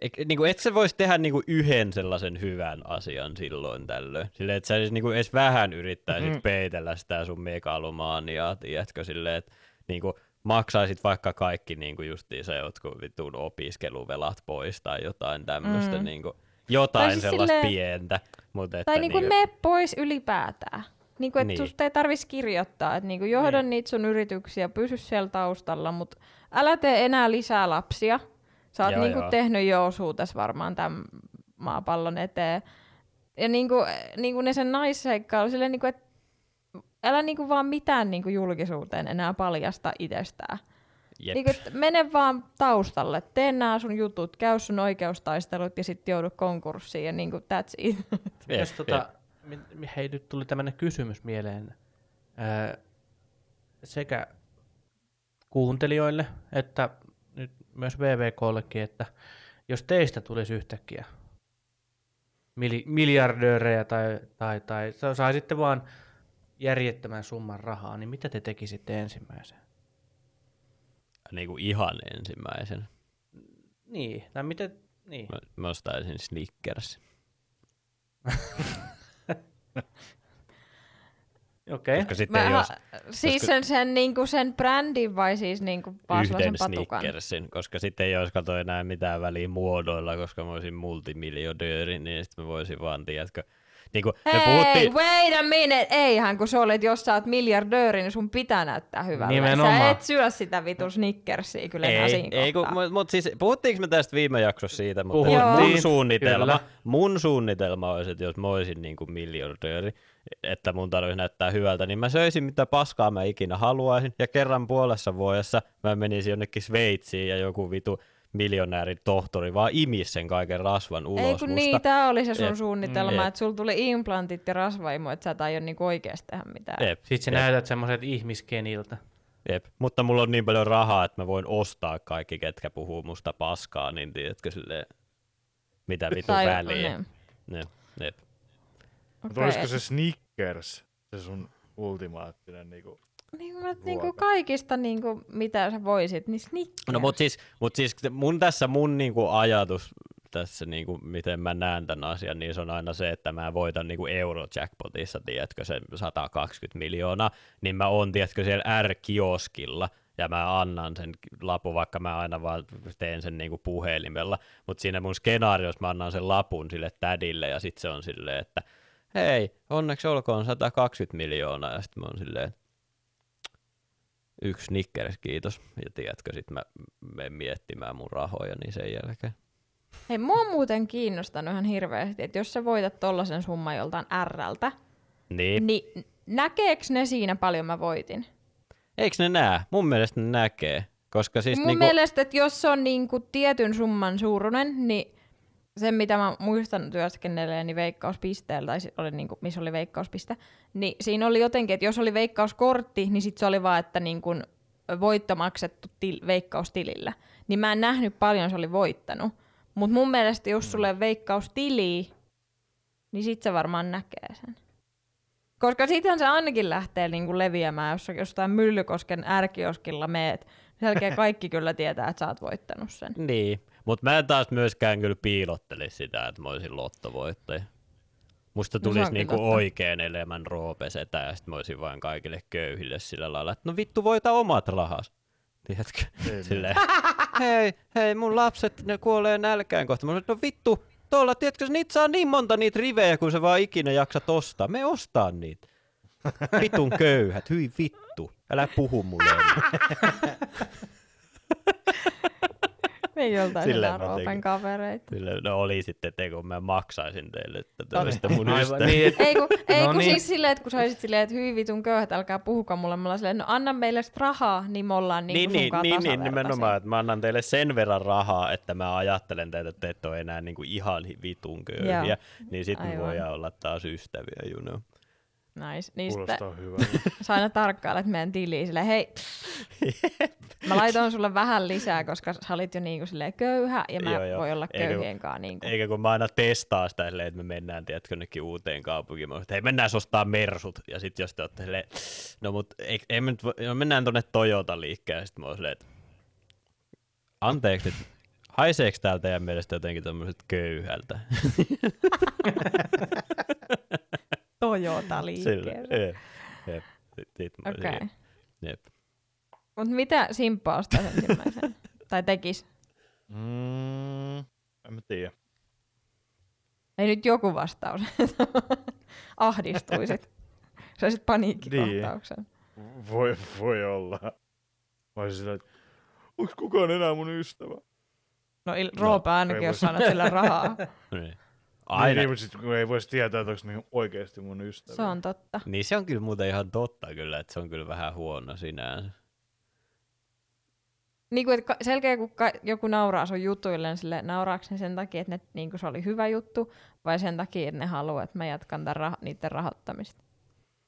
et, niinku, et sä vois tehdä niinku yhden sellaisen hyvän asian silloin tällöin. Silleen, että sä edes, niinku, edes vähän yrittäisit Mm. peitellä sitä sun megalomaaniaa, tiedätkö, silleen, että niinku, maksaisit vaikka kaikki niinku justiinsa jotkut vitun opiskeluvelat pois tai jotain tämmöistä, Mm. mm. niinku, jotain Tai siis sellaista silleen- pientä. Mutta että Tai niinku niinku, mene pois ylipäätään. Niinku, että Niin. niin. susta ei tarvitsisi kirjoittaa, että niinku johda Niin. niin. niitä sun yrityksiä, pysy siellä taustalla, mutta älä tee enää lisää lapsia. Sä oot Joo, niinku joo. tehnyt jo osuutes varmaan tämän maapallon eteen. Ja niinku, niinku ne sen naisseikkailu, silleen niinku, että älä niinku vaan mitään niinku julkisuuteen enää paljasta itsestään. jep. Niinku, että mene vaan taustalle, tee nämä sun jutut, käy sun oikeustaistelut ja sitten joudu konkurssiin ja niinku that's it. jep, Jos jep. tota, hei, nyt tuli tämmöinen kysymys mieleen ää, sekä kuuntelijoille että myös VVKllekin, että jos teistä tulisi yhtäkkiä miljardöörejä tai, tai, tai sa- saisitte vaan järjettömän summan rahaa, niin mitä te tekisitte ensimmäisen? Niinku ihan ensimmäisen. Niin, tai mitä, niin. Mä, mä ostaisin Snickers. Okei. Koska sitten Mä, jos siis koska- sen, sen, niinku sen brändin vai siis niinku vaan yhden patukan? Snickersin, koska sitten ei olisi kato enää mitään väliä muodoilla, koska mä olisin multimiljonööri, niin sitten mä voisin vaan, tiedätkö, niin kuin me Hei, puhuttiin, wait a minute! Eihän, kun sä olet, jos sä oot miljardööri, niin sun pitää näyttää hyvältä. Nimenomaan. Sä et syö sitä vitu Snickersia kyllä ei, siinä ei kun, kohtaa. mut, mut siis puhuttiinko me tästä viime jaksossa siitä, mutta Puhuttiin, mun suunnitelma, kyllä. mun suunnitelma olisi, että jos mä olisin niin kuin miljardööri, että mun tarvitsisi näyttää hyvältä, niin mä söisin mitä paskaa mä ikinä haluaisin, ja kerran puolessa vuodessa mä menisin jonnekin Sveitsiin ja joku vitu miljonääri tohtori vaan imis sen kaiken rasvan ulos Ei kun musta. niin, tää oli se sun Jep. suunnitelma, että sulla tuli implantit ja rasvaimu, että sä et aio niinku oikeesti tehdä mitään. Jep, Sitten sä jep, näytät semmoiset ihmiskeniltä. jep. Mutta mulla on niin paljon rahaa, että mä voin ostaa kaikki, ketkä puhuu musta paskaa, niin tiedätkö silleen, mitä vitu väliä. niin. Jep, jep. Mutta Okei. olisiko se Snickers, se sun ultimaattinen niinku. Niin kuin, niin kuin kaikista, niin kuin, mitä sä voisit, niin Snickers. No mut siis, mut siis mun tässä mun niinku ajatus tässä niinku, miten mä näen tämän asian, niin se on aina se, että mä voitan niinku Eurojackpotissa, tiedätkö, sen 120 miljoonaa, niin mä oon, tiedätkö, siellä R-kioskilla, ja mä annan sen lapun, vaikka mä aina vaan teen sen niinku puhelimella, mutta siinä mun skenaariossa mä annan sen lapun sille tädille, ja sitten se on silleen, että hei, onneksi olkoon 120 miljoonaa, ja sitten mä oon silleen, yksi Snickers, kiitos. Ja tiedätkö, sit mä menen miettimään mun rahoja, niin sen jälkeen. Hei, mua on muuten kiinnostanut ihan hirveästi, että jos sä voitat tollasen summan joltain Rltä, Niin. niin näkeekö ne siinä paljon mä voitin? Eikö ne näe? Mun mielestä ne näkee. Koska siis Mun niinku, mielestä, että jos se on niinku tietyn summan suuruinen, niin se, mitä mä muistan työskennelleeni veikkauspisteellä, tai oli niinku, missä oli veikkauspiste, niin siinä oli jotenkin, että jos oli veikkauskortti, niin sit se oli vaan, että niinku voitto maksettu til- veikkaustilillä. Niin mä en nähnyt paljon se oli voittanut. Mutta mun mielestä, jos sulle veikkaustili, niin sit se varmaan näkee sen. Koska sitten se ainakin lähtee niinku leviämään, jos jostain Myllykosken ärkioskilla meet. Sen jälkeen kaikki kyllä tietää, että sä oot voittanut sen. Niin, mutta mä en taas myöskään kyllä piilottele sitä, että mä olisin lottovoittaja. Musta No tulisi on niinku totta. oikein elämän roopesetä ja sit mä olisin vain kaikille köyhille sillä lailla, että no vittu voita omat rahas. Tiedätkö? Ei Silleen, hei, hei mun lapset, ne kuolee nälkään kohta. Mä sanoin, no vittu, tuolla, tiedätkö, niitä saa niin monta niitä rivejä, kun se vaan ikinä jaksat ostaa. Me ostaa niitä. Vitun köyhät, hyi vittu. Älä puhu mulle. ei oltaisi Silleen enää. Roopen kavereita. Silleen, no oli sitten te, kun mä maksaisin teille, että te olisitte niin. mun Aivan, ystävä. niin, et- Ei kun, ei No kun niin. siis silleen, että kun sä olisit silleen, että hyvin vitun köyhät, älkää puhukaan mulle. Mä ollaan silleen, no anna meille rahaa, niin me ollaan niin, Niin, niin, niin, sunkaan niin, niin, tasavertaisia. nimenomaan, että mä annan teille sen verran rahaa, että mä ajattelen teitä, että te et ole enää niinku ihan vitun köyhiä, Joo. niin sitten me voidaan olla taas ystäviä, you know. Nice. Niin Kuulostaa hyvältä. sä aina tarkkailet meidän tiliä silleen, hei, mä laitoin sulle vähän lisää, koska sä olit jo niinku silleen köyhä ja mä Joo, joo. voi olla Eikä- köyhien kanssa niinku. Eikä kun mä aina testaa sitä silleen, että me mennään, tiedätkö, jonnekin uuteen kaupunkiin. Mä että hei, mennään ostaa mersut. Ja sitten jos te olette silleen, no mut ei, ei me nyt, no, mennään tonne Toyota liikkeen. Ja sitten mä oon silleen, että anteeksi nyt, haiseeko täältä teidän mielestä jotenkin tämmöiset köyhältä? Toyota Silleen, liikkeessä. jep, olisin- Jep. Mut mitä Simppa ostaisi ensimmäisen? tai tekis? Mm, en mä tiedä. Ei nyt joku vastaus. Ahdistuisit. Saisit paniikkikohtauksen. Voi, voi olla. Mä olisin sillä, että onks kukaan enää mun ystävä? No, il- Roope ainakin, jos annat sille rahaa. Niin. Aina. Niin, mutta sit kun ei voisi tietää, että onks niinku oikeesti mun ystävä. Se on totta. Niin se on kyllä muuten ihan totta kyllä, että se on kyllä vähän huono sinänsä. Niin kuin, että selkeä, kun ka- joku nauraa sun jutuille, niin sille nauraako ne sen takia, että ne, niin kuin se oli hyvä juttu, vai sen takia, että ne haluaa, että mä jatkan tämän rah- niiden rahoittamista.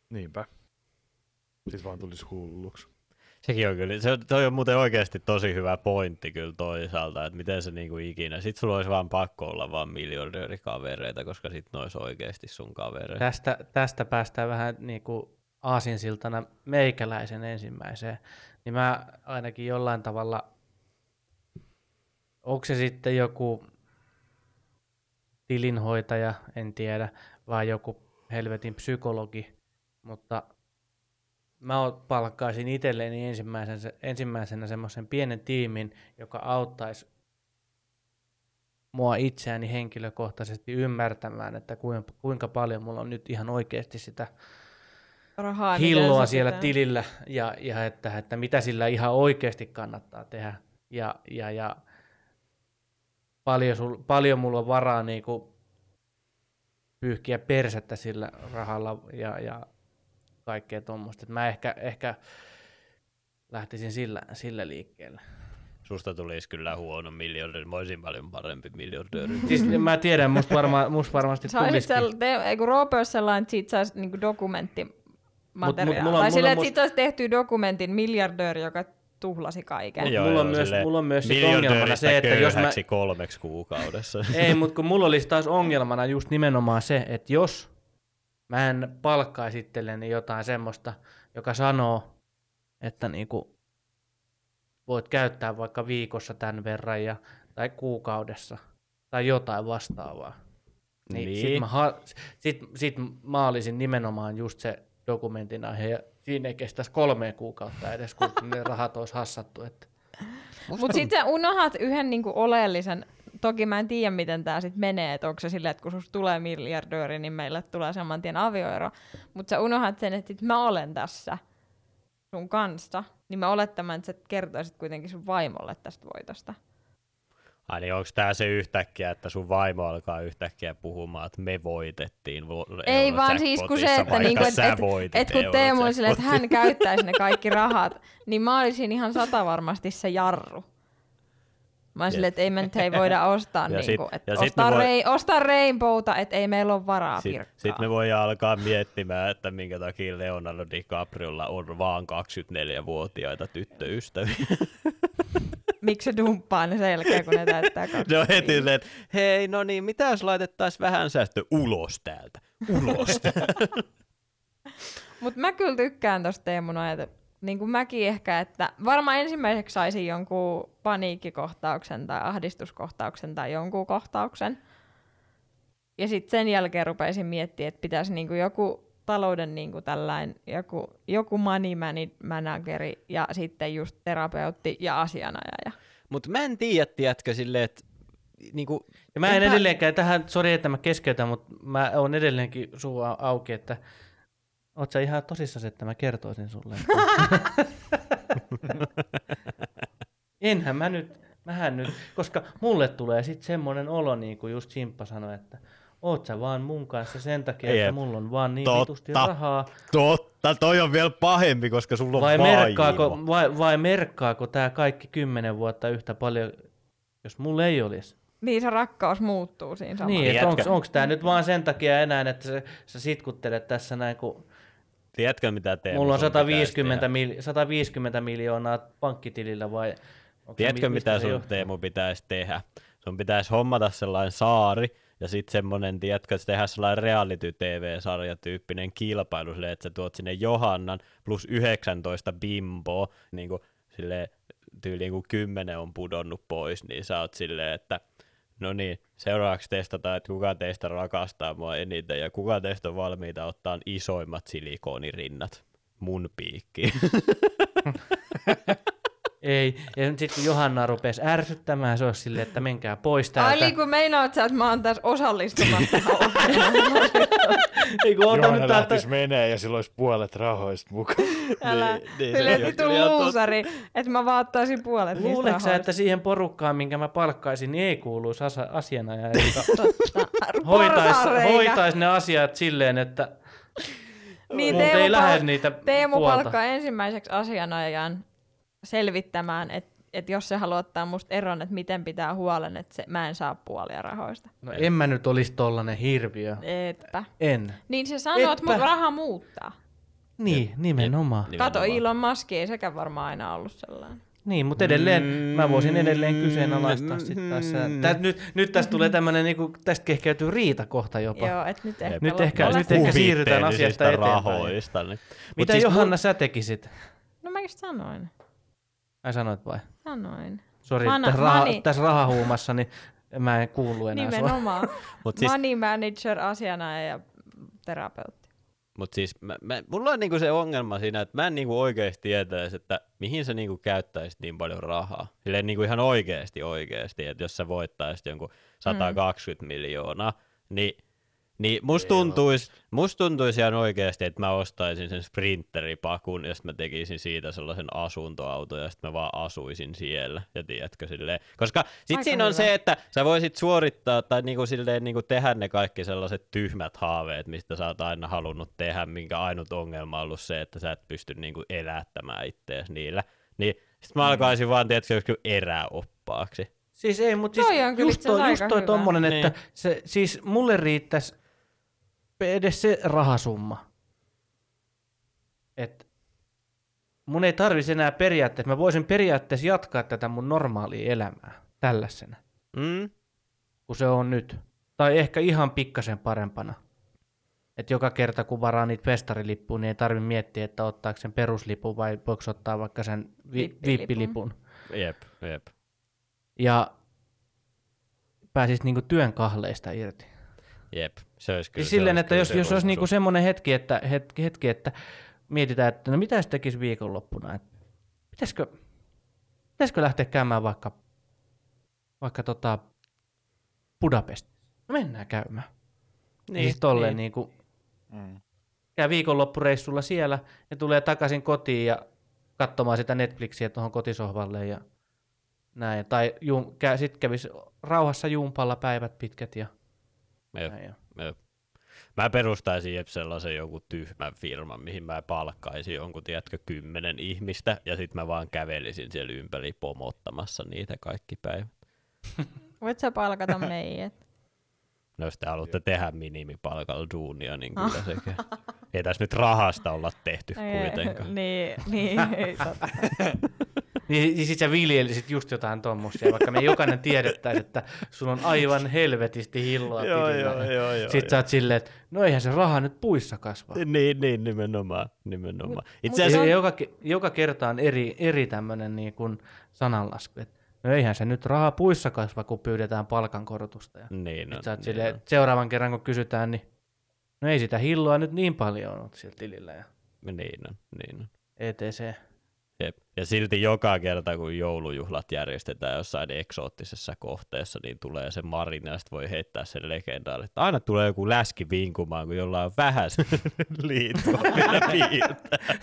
Niinpä. Sitten vaan tulisi hulluksi. Sekin on kyllä, se, toi on muuten oikeasti tosi hyvä pointti kyllä toisaalta, että miten se niinku ikinä, sit sulla olisi vaan pakko olla vaan miljardöörikavereita, koska sit ne olisi oikeasti sun kavereita. Tästä, tästä päästään vähän niin kuin aasinsiltana meikäläisen ensimmäiseen. Niin mä ainakin jollain tavalla, onko se sitten joku tilinhoitaja, en tiedä, vai joku helvetin psykologi, mutta mä palkkaisin itselleni ensimmäisenä, ensimmäisenä semmoisen pienen tiimin, joka auttaisi mua itseäni henkilökohtaisesti ymmärtämään, että kuinka, kuinka paljon mulla on nyt ihan oikeasti sitä Rahaa, hilloa siellä pitää- tilillä ja, ja että, että mitä sillä ihan oikeasti kannattaa tehdä. Ja, ja, ja paljon, sul, paljon mulla on varaa niinku pyyhkiä persettä sillä rahalla ja, ja kaikkea tuommoista. Mä ehkä, ehkä lähtisin sillä, sillä liikkeelle. Susta tulisi kyllä huono miljardööri, mä olisin paljon parempi miljardööri. Siis mä tiedän, musta, varma, musta varmasti tulisikin. ei kun Roope olisi sellainen, että siitä saisi niinku dokumentti materiaalia. mulla on- Tai on että siitä olisi tehty dokumentin miljardööri, joka tuhlasi kaiken. Mut mulla on myös- silleen mulla on myös sit ongelmana se, että jos mä- kolmeksi kuukaudessa. Ei, mutta kun mulla olisi taas ongelmana just nimenomaan se, että jos mä en palkkaisi itselleni jotain semmoista, joka sanoo, että niinku voit käyttää vaikka viikossa tämän verran ja, tai kuukaudessa tai jotain vastaavaa. Niin, Niin. Sit, mä, ha- sit, sit mä olisin nimenomaan just se dokumentin aihe ja siinä ei kestäisi kolme kuukautta edes, kun ne rahat olisi hassattu. Että. Mutta sitten sä unohat yhden niinku oleellisen, toki mä en tiedä miten tämä sitten menee, että onko se silleen, että kun susta tulee miljardööri, niin meille tulee saman tien avioero. Mutta sä unohat sen, että sit mä olen tässä sun kanssa, niin mä olettamaan, että sä kertoisit kuitenkin sun vaimolle tästä voitosta. Ai niin onko tää se yhtäkkiä, että sun vaimo alkaa yhtäkkiä puhumaan, että me voitettiin Ei vaan siis kun se, että, niinku, et, et, et, kun Teemu oli silleen, että hän käyttäisi ne kaikki rahat, niin mä olisin ihan sata varmasti se jarru. Mä olisin silleen, että ei me nyt ei voida ostaa, Ja niinku, sit- että sit ostaa, voi- rei, ostaa Rainbowta, että ei meillä ole varaa Sitten pirkkaa. sit me voidaan alkaa miettimään, että minkä takia Leonardo DiCapriolla on vaan 24-vuotiaita tyttöystäviä. Miksi se dumppaa ne sen jälkeen, kun ne täyttää Se on heti silleen, että hei, no niin, mitä jos laitettaisiin vähän säästö ulos täältä? Ulos täältä. Mutta mä kyllä tykkään tosta Teemun ajata. Niin kuin mäkin ehkä, että varmaan ensimmäiseksi saisin jonkun paniikkikohtauksen tai ahdistuskohtauksen tai jonkun kohtauksen. Ja sitten sen jälkeen rupeisin miettimään, että pitäisi niinku joku talouden niinku tällainen, joku, joku money mani- manageri ja sitten just terapeutti ja asianajaja. Mutta mä en tiedä, tiedätkö, silleen, että niinku, Ja mä en Enpä- edelleenkään, tähän, sori että mä keskeytän, mutta mä oon edelleenkin suu au- auki, että oot sä ihan tosissasi, että mä kertoisin sulle. Että... Enhän mä nyt, mähän nyt, koska mulle tulee sitten semmoinen olo, niin kuin just Simppa sanoi, että oot sä vaan mun kanssa sen takia, että Jep. mulla on vaan niin Totta. vitusti rahaa. totta, toi on vielä pahempi, koska sulla on Vai vaimo. merkkaako, vai, vai merkkaako tämä kaikki kymmenen vuotta yhtä paljon, jos mulla ei olisi? Niin se rakkaus muuttuu siinä samalla. Niin, että Tiedätkö- onko tämä nyt vaan sen takia enää, että sä, sä sitkuttelet tässä näin, kun Tiedätkö, mitä Teemu mulla on sun pitäisi 150, tehdä? mil, 150 miljoonaa pankkitilillä vai... Tiedätkö, mi- mistä mitä sun? Teemu pitäisi tehdä? Sun pitäisi hommata sellainen saari, ja sitten semmonen, tiedätkö, että tehdä sellainen reality-tv-sarjatyyppinen kilpailu, silleen, että sä tuot sinne Johannan plus 19 bimboa, niin kuin silleen, tyyliin kun 10 on pudonnut pois, niin sä oot silleen, että no niin, seuraavaksi testataan, että kuka teistä rakastaa mua eniten, ja kuka teistä on valmiita ottaa isoimmat silikoonirinnat mun piikkiin. Ei, ja sitten kun Johanna rupesi ärsyttämään, se olisi silleen, että menkää pois Ai täältä. niin kuin meinaat sä, että mä oon tässä osallistumassa. Ei kun ota nyt Johanna täältä... lähtisi menee ja sillä olisi puolet rahoista mukaan. Älä. Niin, niin, Silleen, totta. luusari, että mä vaan ottaisin puolet niistä Luuleeko sä, että siihen porukkaan, minkä mä palkkaisin, niin ei kuuluisi asa- asianajaja, joka hoitaisi, hoitais ne asiat silleen, että Niin, Teemu, ei lähde pal- niitä Teemu palkkaa ensimmäiseksi asianajajan selvittämään, että et jos se haluaa ottaa musta eron, että miten pitää huolen, että se, mä en saa puolia rahoista. No en mä nyt olisi tollanen hirviö. Etpä. En. Niin se sanoo, että mun raha muuttaa. Niin, nimenomaan. Kato, Nimenomaan. Elon Musk ei sekään varmaan aina ollut sellainen. Niin, mutta edelleen, mä voisin edelleen kyseenalaistaa sit tässä. Tää, nyt, nyt tästä tulee tämmönen, niinku, tästä kehkeytyy riita kohta jopa. Joo, että nyt ehkä... Nyt ehkä- nyt ehkä siirrytään asiasta eteenpäin. rahoista. Niin. Mut Mitä siis Johanna sä tekisit? No mä just sanoin. Ai sanoit vai? Sanoin. Sori, Mana- tässä, raha, tässä rahahuumassa, niin mä en kuulu enää sua. Nimenomaan. Mut siis- Money manager, asianajaja ja terapeutti. Mutta siis mä, mä, mulla on niinku se ongelma siinä, että mä en niinku oikeasti tietäisi, että mihin sä niinku käyttäisit niin paljon rahaa. Silleen niinku ihan oikeasti oikeasti, että jos sä voittaisit jonkun 120 mm. miljoonaa, niin, niin musta tuntuisi, must tuntuisi ihan oikeasti, että mä ostaisin sen sprinteripakun ja sitten mä tekisin siitä sellaisen asuntoauton ja sitten mä vaan asuisin siellä. Ja tiedätkö silleen. Koska sit Aika siinä on hyvä. se, että sä voisit suorittaa tai niinku silleen niinku tehdä ne kaikki sellaiset tyhmät haaveet, mistä sä oot aina halunnut tehdä, minkä ainut ongelma on ollut se, että sä et pysty niinku elättämään ittees niillä. Niin sit mä alkaisin vaan, tiedätkö, joskus eräoppaaksi. Siis ei, mutta Toi siis just, itse asiassa toi, just toi tommonen, että Niin. se, siis mulle riittäisi edes se rahasumma. Et mun ei tarvisi enää periaatteessa, mä voisin periaatteessa jatkaa tätä mun normaalia elämää tällaisena, Mm? kun se on nyt. Tai ehkä ihan pikkasen parempana. että joka kerta kun varaa niitä festarilippuja, niin ei tarvitse miettiä, että ottaako sen peruslipun vai voiko ottaa vaikka sen vi- Vippilipun. vippilipun. Jep, jep. Ja pääsis niinku työn kahleista irti. Jep, se olisi kyllä. Siis se silleen, olisi että jos, se jos olisi niinku semmoinen hetki että, hetki, hetki, että mietitään, että no mitä se tekisi viikonloppuna, että pitäisikö, pitäisikö lähteä käymään vaikka, vaikka tota Budapest. No mennään käymään. Niin, siis tolleen niin. niinku, Mm. käy viikonloppureissulla siellä ja tulee takaisin kotiin ja katsomaan sitä Netflixiä tuohon kotisohvalle ja näin. Tai jum, kä, sit kävisi rauhassa jumpalla päivät pitkät ja Jep. näin. Ja. Jep. Mä perustaisin jep sellaisen jonkun tyhmän firman, mihin mä palkkaisin jonkun, tiedätkö, kymmenen ihmistä, ja sit mä vaan kävelisin siellä ympäri pomottamassa niitä kaikki päivät. Voit sä palkata meidät? No jos te haluatte tehdä minimipalkalla duunia, niin kyllä sekin. Ei tässä nyt rahasta olla tehty kuitenkaan. niin, niin, ei totta. Niin, niin sit sä viljelisit just jotain tommosia, vaikka me jokainen tiedettäisiin, että sulla on aivan helvetisti hilloa Joo, tilillä. joo, niin joo, joo, Sit sä oot silleen, että no eihän se raha nyt puissa kasva. Niin, niin, nimenomaan. nimenomaan. Itse asiassa, joka, joka kerta on eri, eri tämmöinen niin kuin sananlasku, että no eihän se nyt raha puissa kasva, kun pyydetään palkankorotusta. Ja niin sit on, sä oot niin silleen, että seuraavan kerran kun kysytään, niin no ei sitä hilloa nyt niin paljon ole sillä tilillä ja Niin on, niin on. etc. Jep. Ja silti joka kerta, kun joulujuhlat järjestetään jossain eksoottisessa kohteessa, niin tulee se marina, ja voi heittää sen legendaali, että aina tulee joku läski vinkumaan, kun jollain on vähän liittoa piirtää.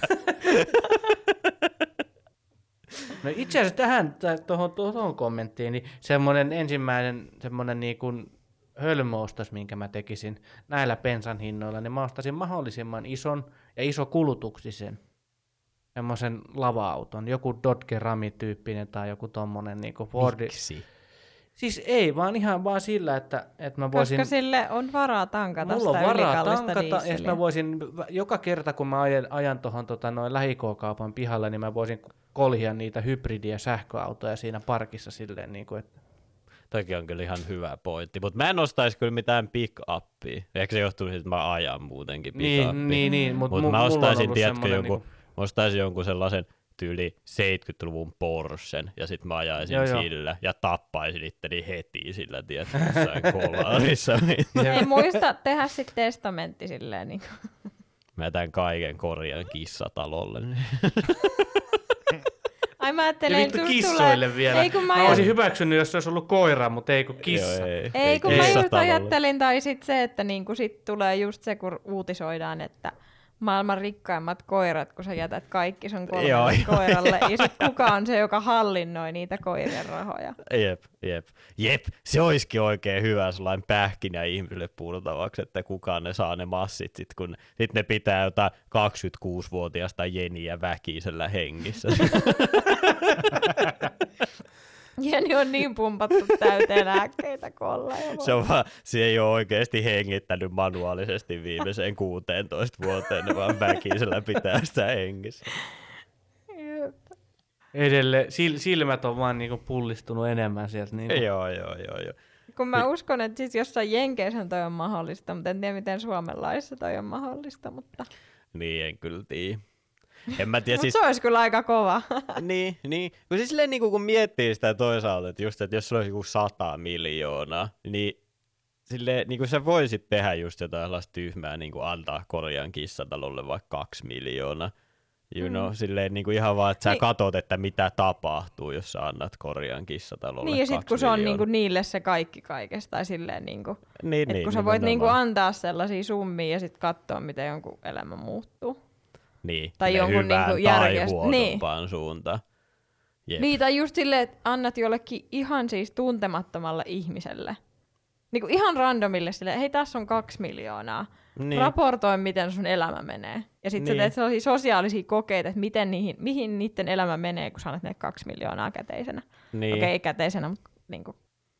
No itse asiassa tähän, tuohon, tuohon kommenttiin, niin semmoinen ensimmäinen semmoinen niin kuin hölmöostos, minkä mä tekisin näillä pensan hinnoilla, niin mä ostaisin mahdollisimman ison ja iso kulutuksisen semmoisen lava-auton, joku Dodge Rami-tyyppinen tai joku tommonen niin kuin Fordi. Miksi? Siis ei, vaan ihan vaan sillä, että, että mä voisin... Koska sille on varaa tankata Mulla on sitä varaa ylikallista tankata, ja diisseliä. mä voisin, joka kerta kun mä ajan, ajan tuohon tota, noin lähikookaupan pihalle, niin mä voisin kolhia niitä hybridiä sähköautoja siinä parkissa silleen, niin kuin, että Toki on kyllä ihan hyvä pointti, mutta mä en ostaisi kyllä mitään pick-uppia. Ehkä se johtuu siitä, että mä ajan muutenkin pick niin, niin, niin, mutta Mut mu- mä on ostaisin, tiedätkö, jonkun, niinku- mä ostaisin jonkun sellaisen tyyli 70-luvun Porschen, ja sit mä ajaisin Joo, joo. sillä, ja tappaisin itteni heti sillä, jossain kolarissa. Ei muista tehdä sitten testamentti silleen. Niin. mä jätän kaiken korjan kissatalolle. Ai mä Ja ajattelen, että kissoille tulee... vielä. Ei kun mä, Mä olisin hyväksynyt, jos se olisi ollut koira, mutta ei kun kissa. Joo, ei, ei, kun mä just ajattelin, tai sitten se, että niinku sit tulee just se, kun uutisoidaan, että maailman rikkaimmat koirat, kun sä jätät kaikki sun Joo, kolmelle joo, koiralle, ja sitten kuka on se, joka hallinnoi niitä koirien rahoja. Jep, jep. Jep, se olisikin oikein hyvä sellainen pähkinä ihmisille puurtavaksi, että kukaan ne saa ne massit, sit kun sit ne pitää jotain 26-vuotiaasta jeniä väkisellä hengissä. Jeni on niin pumpattu täyteen lääkkeitä kolla. se, on vaan, se ei ole oikeasti hengittänyt manuaalisesti viimeiseen 16 vuoteen, ne vaan väkisellä pitää sitä hengissä. Edelleen, sil, silmät on vaan niinku pullistunut enemmän sieltä. Niinku. Joo, joo, joo, joo. Kun mä uskon, että siis jossain Jenkeissä toi on mahdollista, mutta en tiedä miten Suomen laissa toi on mahdollista, mutta, Niin, en kyllä tiedä. En mä tiedä, siis se olisi kyllä aika kova. niin, niin. Kun siis silleen, niin kun miettii sitä toisaalta, että just, että jos sulla olisi joku 100 miljoonaa, niin silleen, niin kuin sä voisit tehdä just jotain sellaista tyhmää, niin kuin antaa korjaan kissatalolle vaikka kaksi miljoonaa. You Mm. know, silleen niin kuin ihan vaan, että sä Niin. katot, että mitä tapahtuu, jos sä annat korjaan kissatalolle niin ja sitten kun se on miljoonaa. niinku niille se kaikki kaikesta, tai silleen niinku, niin, et niin, kun sä voit niinku nimenomaan. antaa sellaisia summia ja sitten katsoa, miten jonkun elämä muuttuu. Niin, tai jonkun hyvään niinku tai huonompaan suuntaan. Jep. Niin, tai just silleen, että annat jollekin ihan siis tuntemattomalle ihmiselle. Niinku ihan randomille silleen, hei tässä on kaksi miljoonaa. Niin. Raportoi, miten sun elämä menee. Ja sitten Niin. sä teet sellaisia sosiaalisia kokeita, että miten niihin, mihin niiden elämä menee, kun sä annat ne kaksi miljoonaa käteisenä. niin. Okei, ei käteisenä, mutta niinku.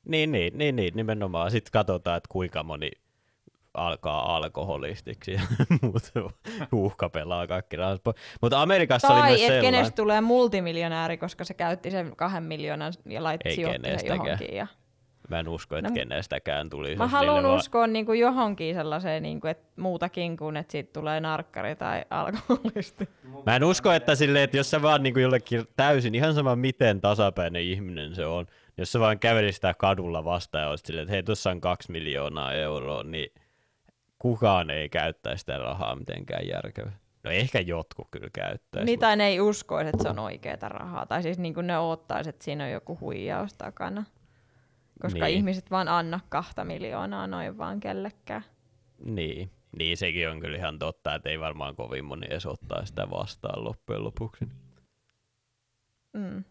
Niin, niin, niin, niin, nimenomaan. Sitten katsotaan, että kuinka moni alkaa alkoholistiksi ja muut uhkapelaa kaikki rahat. Mutta Amerikassa oli Tai myös että sellainen... kenestä tulee multimiljonääri, koska se käytti sen kahden miljoonan ja laitti sijoitti johonkin. Ja... Mä en usko, että No, kenestäkään tulisi. Mä haluan vaan- uskoa niin kuin johonkin sellaiseen, niin kuin, että muutakin kuin, että siitä tulee narkkari tai alkoholisti. Mä en usko, että silleen, että jos sä vaan niin jollekin täysin, ihan sama miten tasapäinen ihminen se on, jos sä vaan kävelisit sitä kadulla vastaan ja olisit silleen, että hei, tuossa on kaksi miljoonaa euroa, niin kukaan ei käyttäisi sitä rahaa mitenkään järkevää. No ehkä jotkut kyllä käyttäisi. Niin tai ne ei uskoisi, että se on oikeaa rahaa. Tai siis niin ne oottaisi, että siinä on joku huijaus takana. Koska Niin. ihmiset vaan anna kahta miljoonaa noin vaan kellekään. Niin. niin, sekin on kyllä ihan totta, että ei varmaan kovin moni edes ottaa sitä vastaan loppujen lopuksi. Mm.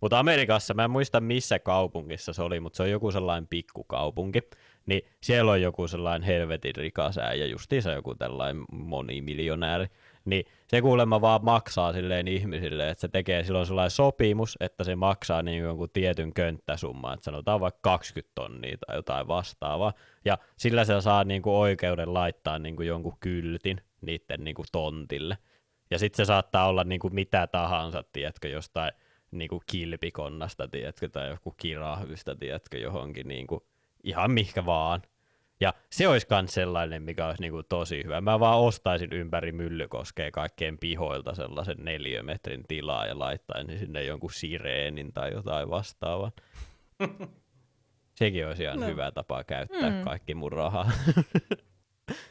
Mutta Amerikassa, mä en muista missä kaupungissa se oli, mutta se on joku sellainen pikkukaupunki, niin siellä on joku sellainen helvetin rikas äijä, justiinsa joku tällainen monimiljonääri, niin se kuulemma vaan maksaa silleen ihmisille, että se tekee silloin sellainen sopimus, että se maksaa niin jonkun tietyn könttäsumman, että sanotaan vaikka 20 tonnia tai jotain vastaavaa, ja sillä se saa niin kuin oikeuden laittaa niin kuin jonkun kyltin niiden niin kuin tontille. Ja sitten se saattaa olla niin kuin mitä tahansa, tiedätkö, jostain niin kuin kilpikonnasta, tiedätkö, tai joku kirahvista, tiedätkö, johonkin niin kuin, ihan mihinkä vaan. Ja se olisi myös sellainen, mikä olisi niin kuin tosi hyvä. Mä vaan ostaisin ympäri Myllykoskea kaikkien pihoilta sellaisen neliömetrin tilaa ja laittaisin sinne jonkun sireenin tai jotain vastaavaa. Sekin olisi ihan no. hyvä tapa käyttää mm. kaikki mun rahaa.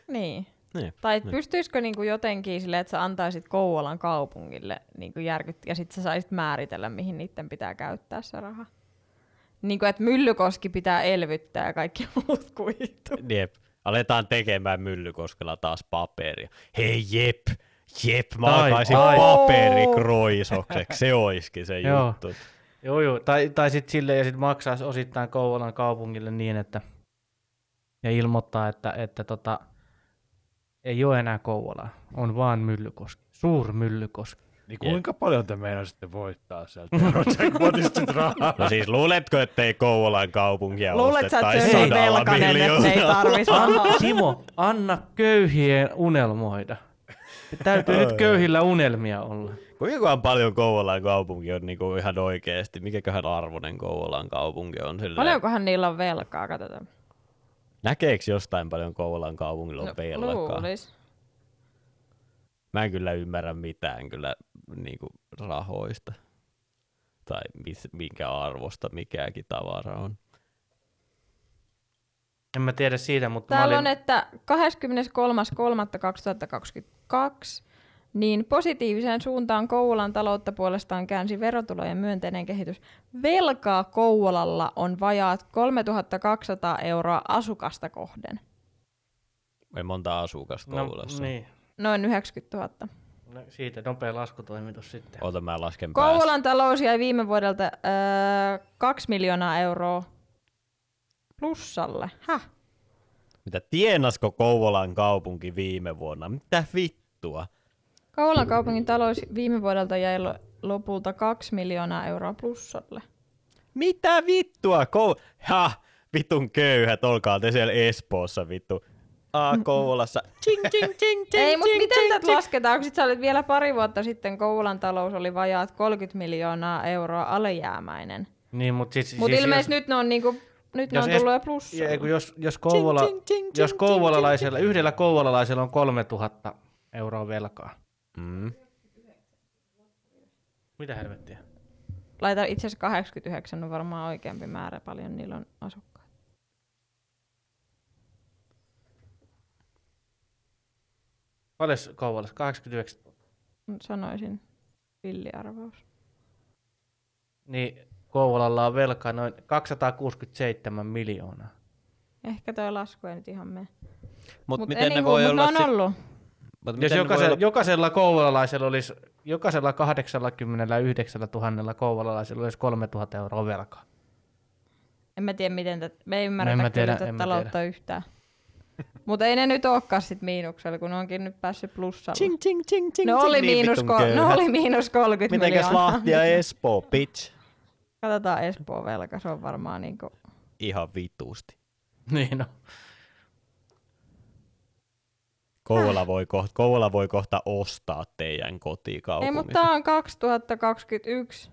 Niin. niin. Tai niin. pystyisikö niinku jotenkin silleen, että sä antaisit Kouvolan kaupungille niinku järkyt, ja sitten sä saisit määritellä, mihin niiden pitää käyttää se raha. Niin kuin, että Myllykoski pitää elvyttää ja kaikki muut kuituu. Jep. Aletaan tekemään Myllykoskella taas paperia. Hei jep, jep, mä alkaisin paperikroisokseksi. Se oiskin se Joo. juttu. Joo, joo. Tai, tai sitten silleen, ja sitten maksaa osittain Kouvolan kaupungille niin, että ja ilmoittaa, että, että tota, ei ole enää Kouvolaa, on vaan Myllykoski, suur Myllykoski. Niin kuinka paljon te meinasitte voittaa sieltä Eurojackpotista sit rahaa? No siis luuletko, ettei Kouvolan kaupunkia Luulet sä, että ostettaisi se on sadalla velkainen, että ei miljoonalla? tarvitsisi rahaa? Simo, anna köyhien unelmoida. Täytyy nyt köyhillä unelmia olla. Kuinka paljon Kouvolan kaupunki on niinku ihan oikeasti? Mikäköhän arvoinen Kouvolan kaupunki on? Silleen, Paljonkohan niillä on velkaa, katsotaan. Näkeekö jostain paljon Kouvolan kaupungilla on no, velkaa? luulis. Mä en kyllä ymmärrä mitään kyllä niinku rahoista. Tai mis, minkä arvosta mikäkin tavara on. En mä tiedä siitä, mutta Täällä mä on, olin... että 23.3.2022 niin positiiviseen suuntaan Kouvolan taloutta puolestaan käänsi verotulojen myönteinen kehitys. Velkaa Kouvolalla on vajaat 3200 euroa asukasta kohden. Ei monta asukasta Kouvolassa. No, niin. Noin 90 000. No, siitä nopea laskutoimitus sitten. Ota mä lasken päästä. Kouvolan talous jäi viime vuodelta öö, 2 miljoonaa euroa plussalle. Häh? Mitä tienasko Kouvolan kaupunki viime vuonna? Mitä vittua? Kouvolan kaupungin talous viime vuodelta jäi lo- lopulta 2 miljoonaa euroa plussalle. Mitä vittua? Kou- ha, vitun köyhät, olkaa te siellä Espoossa vittu. A Kouvolassa. Ching, ching, ching, ching, Ei, mutta miten ching, tätä lasketaan? Kun sit sä olit vielä pari vuotta sitten Kouvolan talous oli vajaat 30 miljoonaa euroa alijäämäinen. Niin, mutta siis, Mutta siis ilmeisesti nyt ne on, niinku, nyt ne jos on es- tullut jo Ja, plussalla. kun jos, jos, Kouvola, Ching, ching, ching, jos kouvolalaisella, yhdellä kouvolalaisella on 3000 euroa velkaa. Mm. Mitä helvettiä? Laita itse asiassa 89 on varmaan oikeampi määrä, paljon niillä on asukkaita. Paljon Kouvolassa? 89. Sanoisin villiarvaus. Niin Kouvolalla on velkaa noin 267 miljoonaa. Ehkä toi lasku ei nyt ihan mene. Mut, Mut miten ne anywho, voi olla ne on ollut. Mut Jos miten ne voi jokaisella, olla- jokaisella kouvolalaisella olisi, jokaisella 89 000 kouvolalaisella olisi 3000 euroa velkaa. En mä tiedä, miten tätä, me ei ymmärretä mä kyllä tiedä, tätä taloutta yhtään. Mutta ei ne nyt olekaan sit miinuksella, kun ne onkin nyt päässyt plussalla. Ching, ching, ching, ching, ne, oli niin miinus vitun ko- ne oli miinus 30 Mitenkäs miljoonaa. Lahti ja Espoo, bitch? Katsotaan Espoon velka, se on varmaan niinku... Ihan vitusti. Niin no. Kouvola voi, kohta, Kouvola voi kohta ostaa teidän Ei, kotikaupungin. mutta tää on 2021.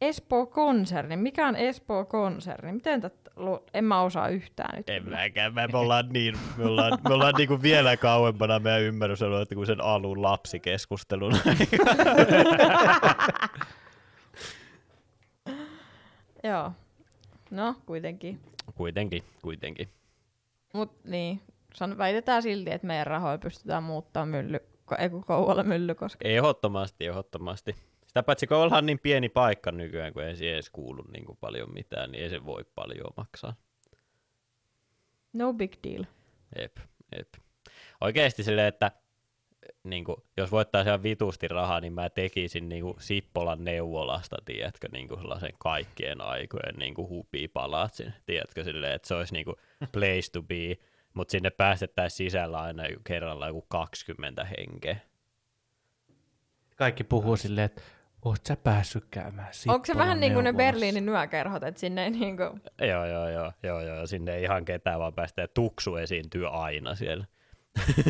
Espoo-konserni. Mikä on Espoo-konserni? Miten tätä lu- En mä osaa yhtään nyt. En mäkään, me ollaan niin, me ollaan, me ollaan niinku vielä kauempana meidän ymmärrysalueelta kuin sen alun lapsikeskustelun. Joo. No, kuitenkin. kuitenkin, kuitenkin. Mut niin, san, väitetään silti, että meidän rahoja pystytään muuttaa mylly, ei kun Kouvola Myllykoski. Ehdottomasti, ehdottomasti. Sitä paitsi kun ollaan niin pieni paikka nykyään, kun ei siihen edes kuulu niin kuin paljon mitään, niin ei se voi paljon maksaa. No big deal. Ep, ep. Oikeasti silleen, että niin kuin, jos voittaa ihan vitusti rahaa, niin mä tekisin niin kuin Sippolan neuvolasta, tiedätkö, niin kuin sellaisen kaikkien aikojen niin kuin hupipalatsin, tiedätkö, silleen, että se olisi niin kuin place to be, mutta sinne päästettäisiin sisällä aina kerralla joku 20 henkeä. Kaikki puhuu silleen, että oot sä päässyt käymään Onko se vähän niin kuin ne neuvolassa?" Berliinin yökerhot, että sinne ei niin kuin... Joo, joo, joo, joo, joo, sinne ei ihan ketään vaan päästä, ja Tuksu esiintyy aina siellä.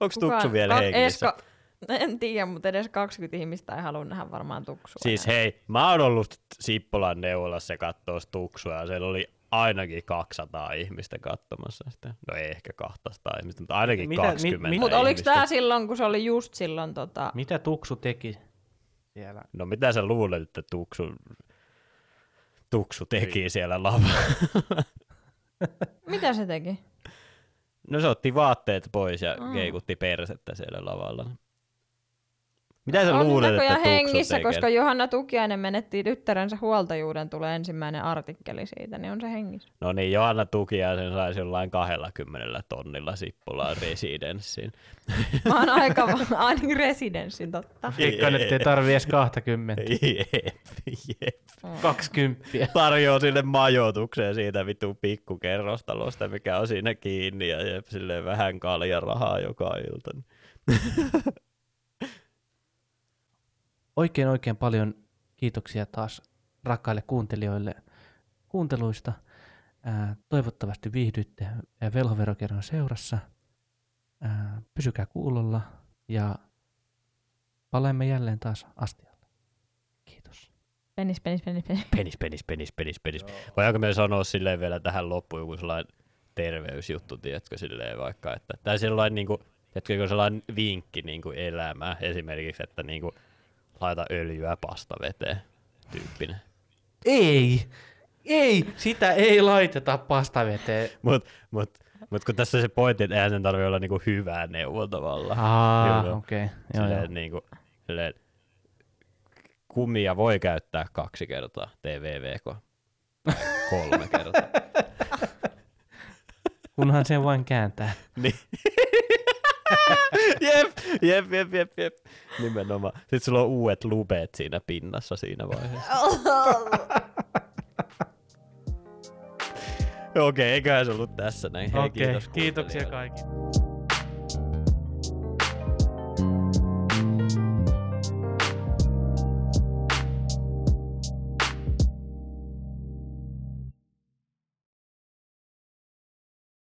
Onko Tuksu vielä ka- hengissä? Esko, en tiedä, mutta edes 20 ihmistä ei halua nähdä varmaan tuksua. Siis enää. hei, mä oon ollut Sippolan neuvolassa kattoo tuksua ja siellä oli ainakin 200 ihmistä katsomassa sitä. No ei ehkä 200 ihmistä, mutta ainakin Mitä- mitä, mi- 20 mi- Mutta oliko ihmistä. tämä silloin, kun se oli just silloin tota... Mitä Tuksu teki siellä? No mitä sä luulet, että Tuksu, tuksu teki siellä lavalla? Mitä se teki? No se otti vaatteet pois ja Mm. keikutti persettä siellä lavalla. Mitä sä on luulet, että hengissä, tekee? koska Johanna Tukiainen menetti tyttärensä huoltajuuden, tulee ensimmäinen artikkeli siitä, niin on se hengissä. No niin, Johanna Tukiaisen saisi jollain 20 tonnilla Sippulaan residenssiin. Mä oon aika ainakin residenssin, totta. Eikä nyt ei tarvi edes 20. Jep, jep. 20. Tarjoaa sille majoitukseen siitä vittu pikkukerrostalosta, mikä on siinä kiinni ja jep, silleen vähän kaljarahaa joka ilta. Oikein oikein paljon kiitoksia taas rakkaille kuuntelijoille kuunteluista. Ää, toivottavasti viihdyitte ää, velhoverokerron seurassa. Ää, pysykää kuulolla ja palaamme jälleen taas astialle. Kiitos. Penis, penis, penis, penis. Penis, penis, penis, penis, penis. Voidaanko me sanoa silleen vielä tähän loppuun joku sellainen terveysjuttu, tiedätkö, silleen vaikka, että, tai sellainen niinku, tiedätkö, joku sellainen vinkki niinku elämään, esimerkiksi, että niinku, laita öljyä pastaveteen, tyyppinen. Ei! Ei! Sitä ei laiteta pastaveteen. Mut, mut, mut kun tässä se pointti, että eihän sen tarvitse olla niinku hyvää neuvoa tavallaan. Aa, okei. Okay. Joo, niinku, silleen, kummia voi käyttää kaksi kertaa, TVVK. Kolme kertaa. Kunhan sen vain kääntää. Niin. jep, jep, jep, jep, jep. Nimenomaan. Sitten sulla on uudet lubeet siinä pinnassa siinä vaiheessa. Okei, okay, eiköhän se ollut tässä näin. Hei, okay. kiitos Kiitoksia kaikille. Thank you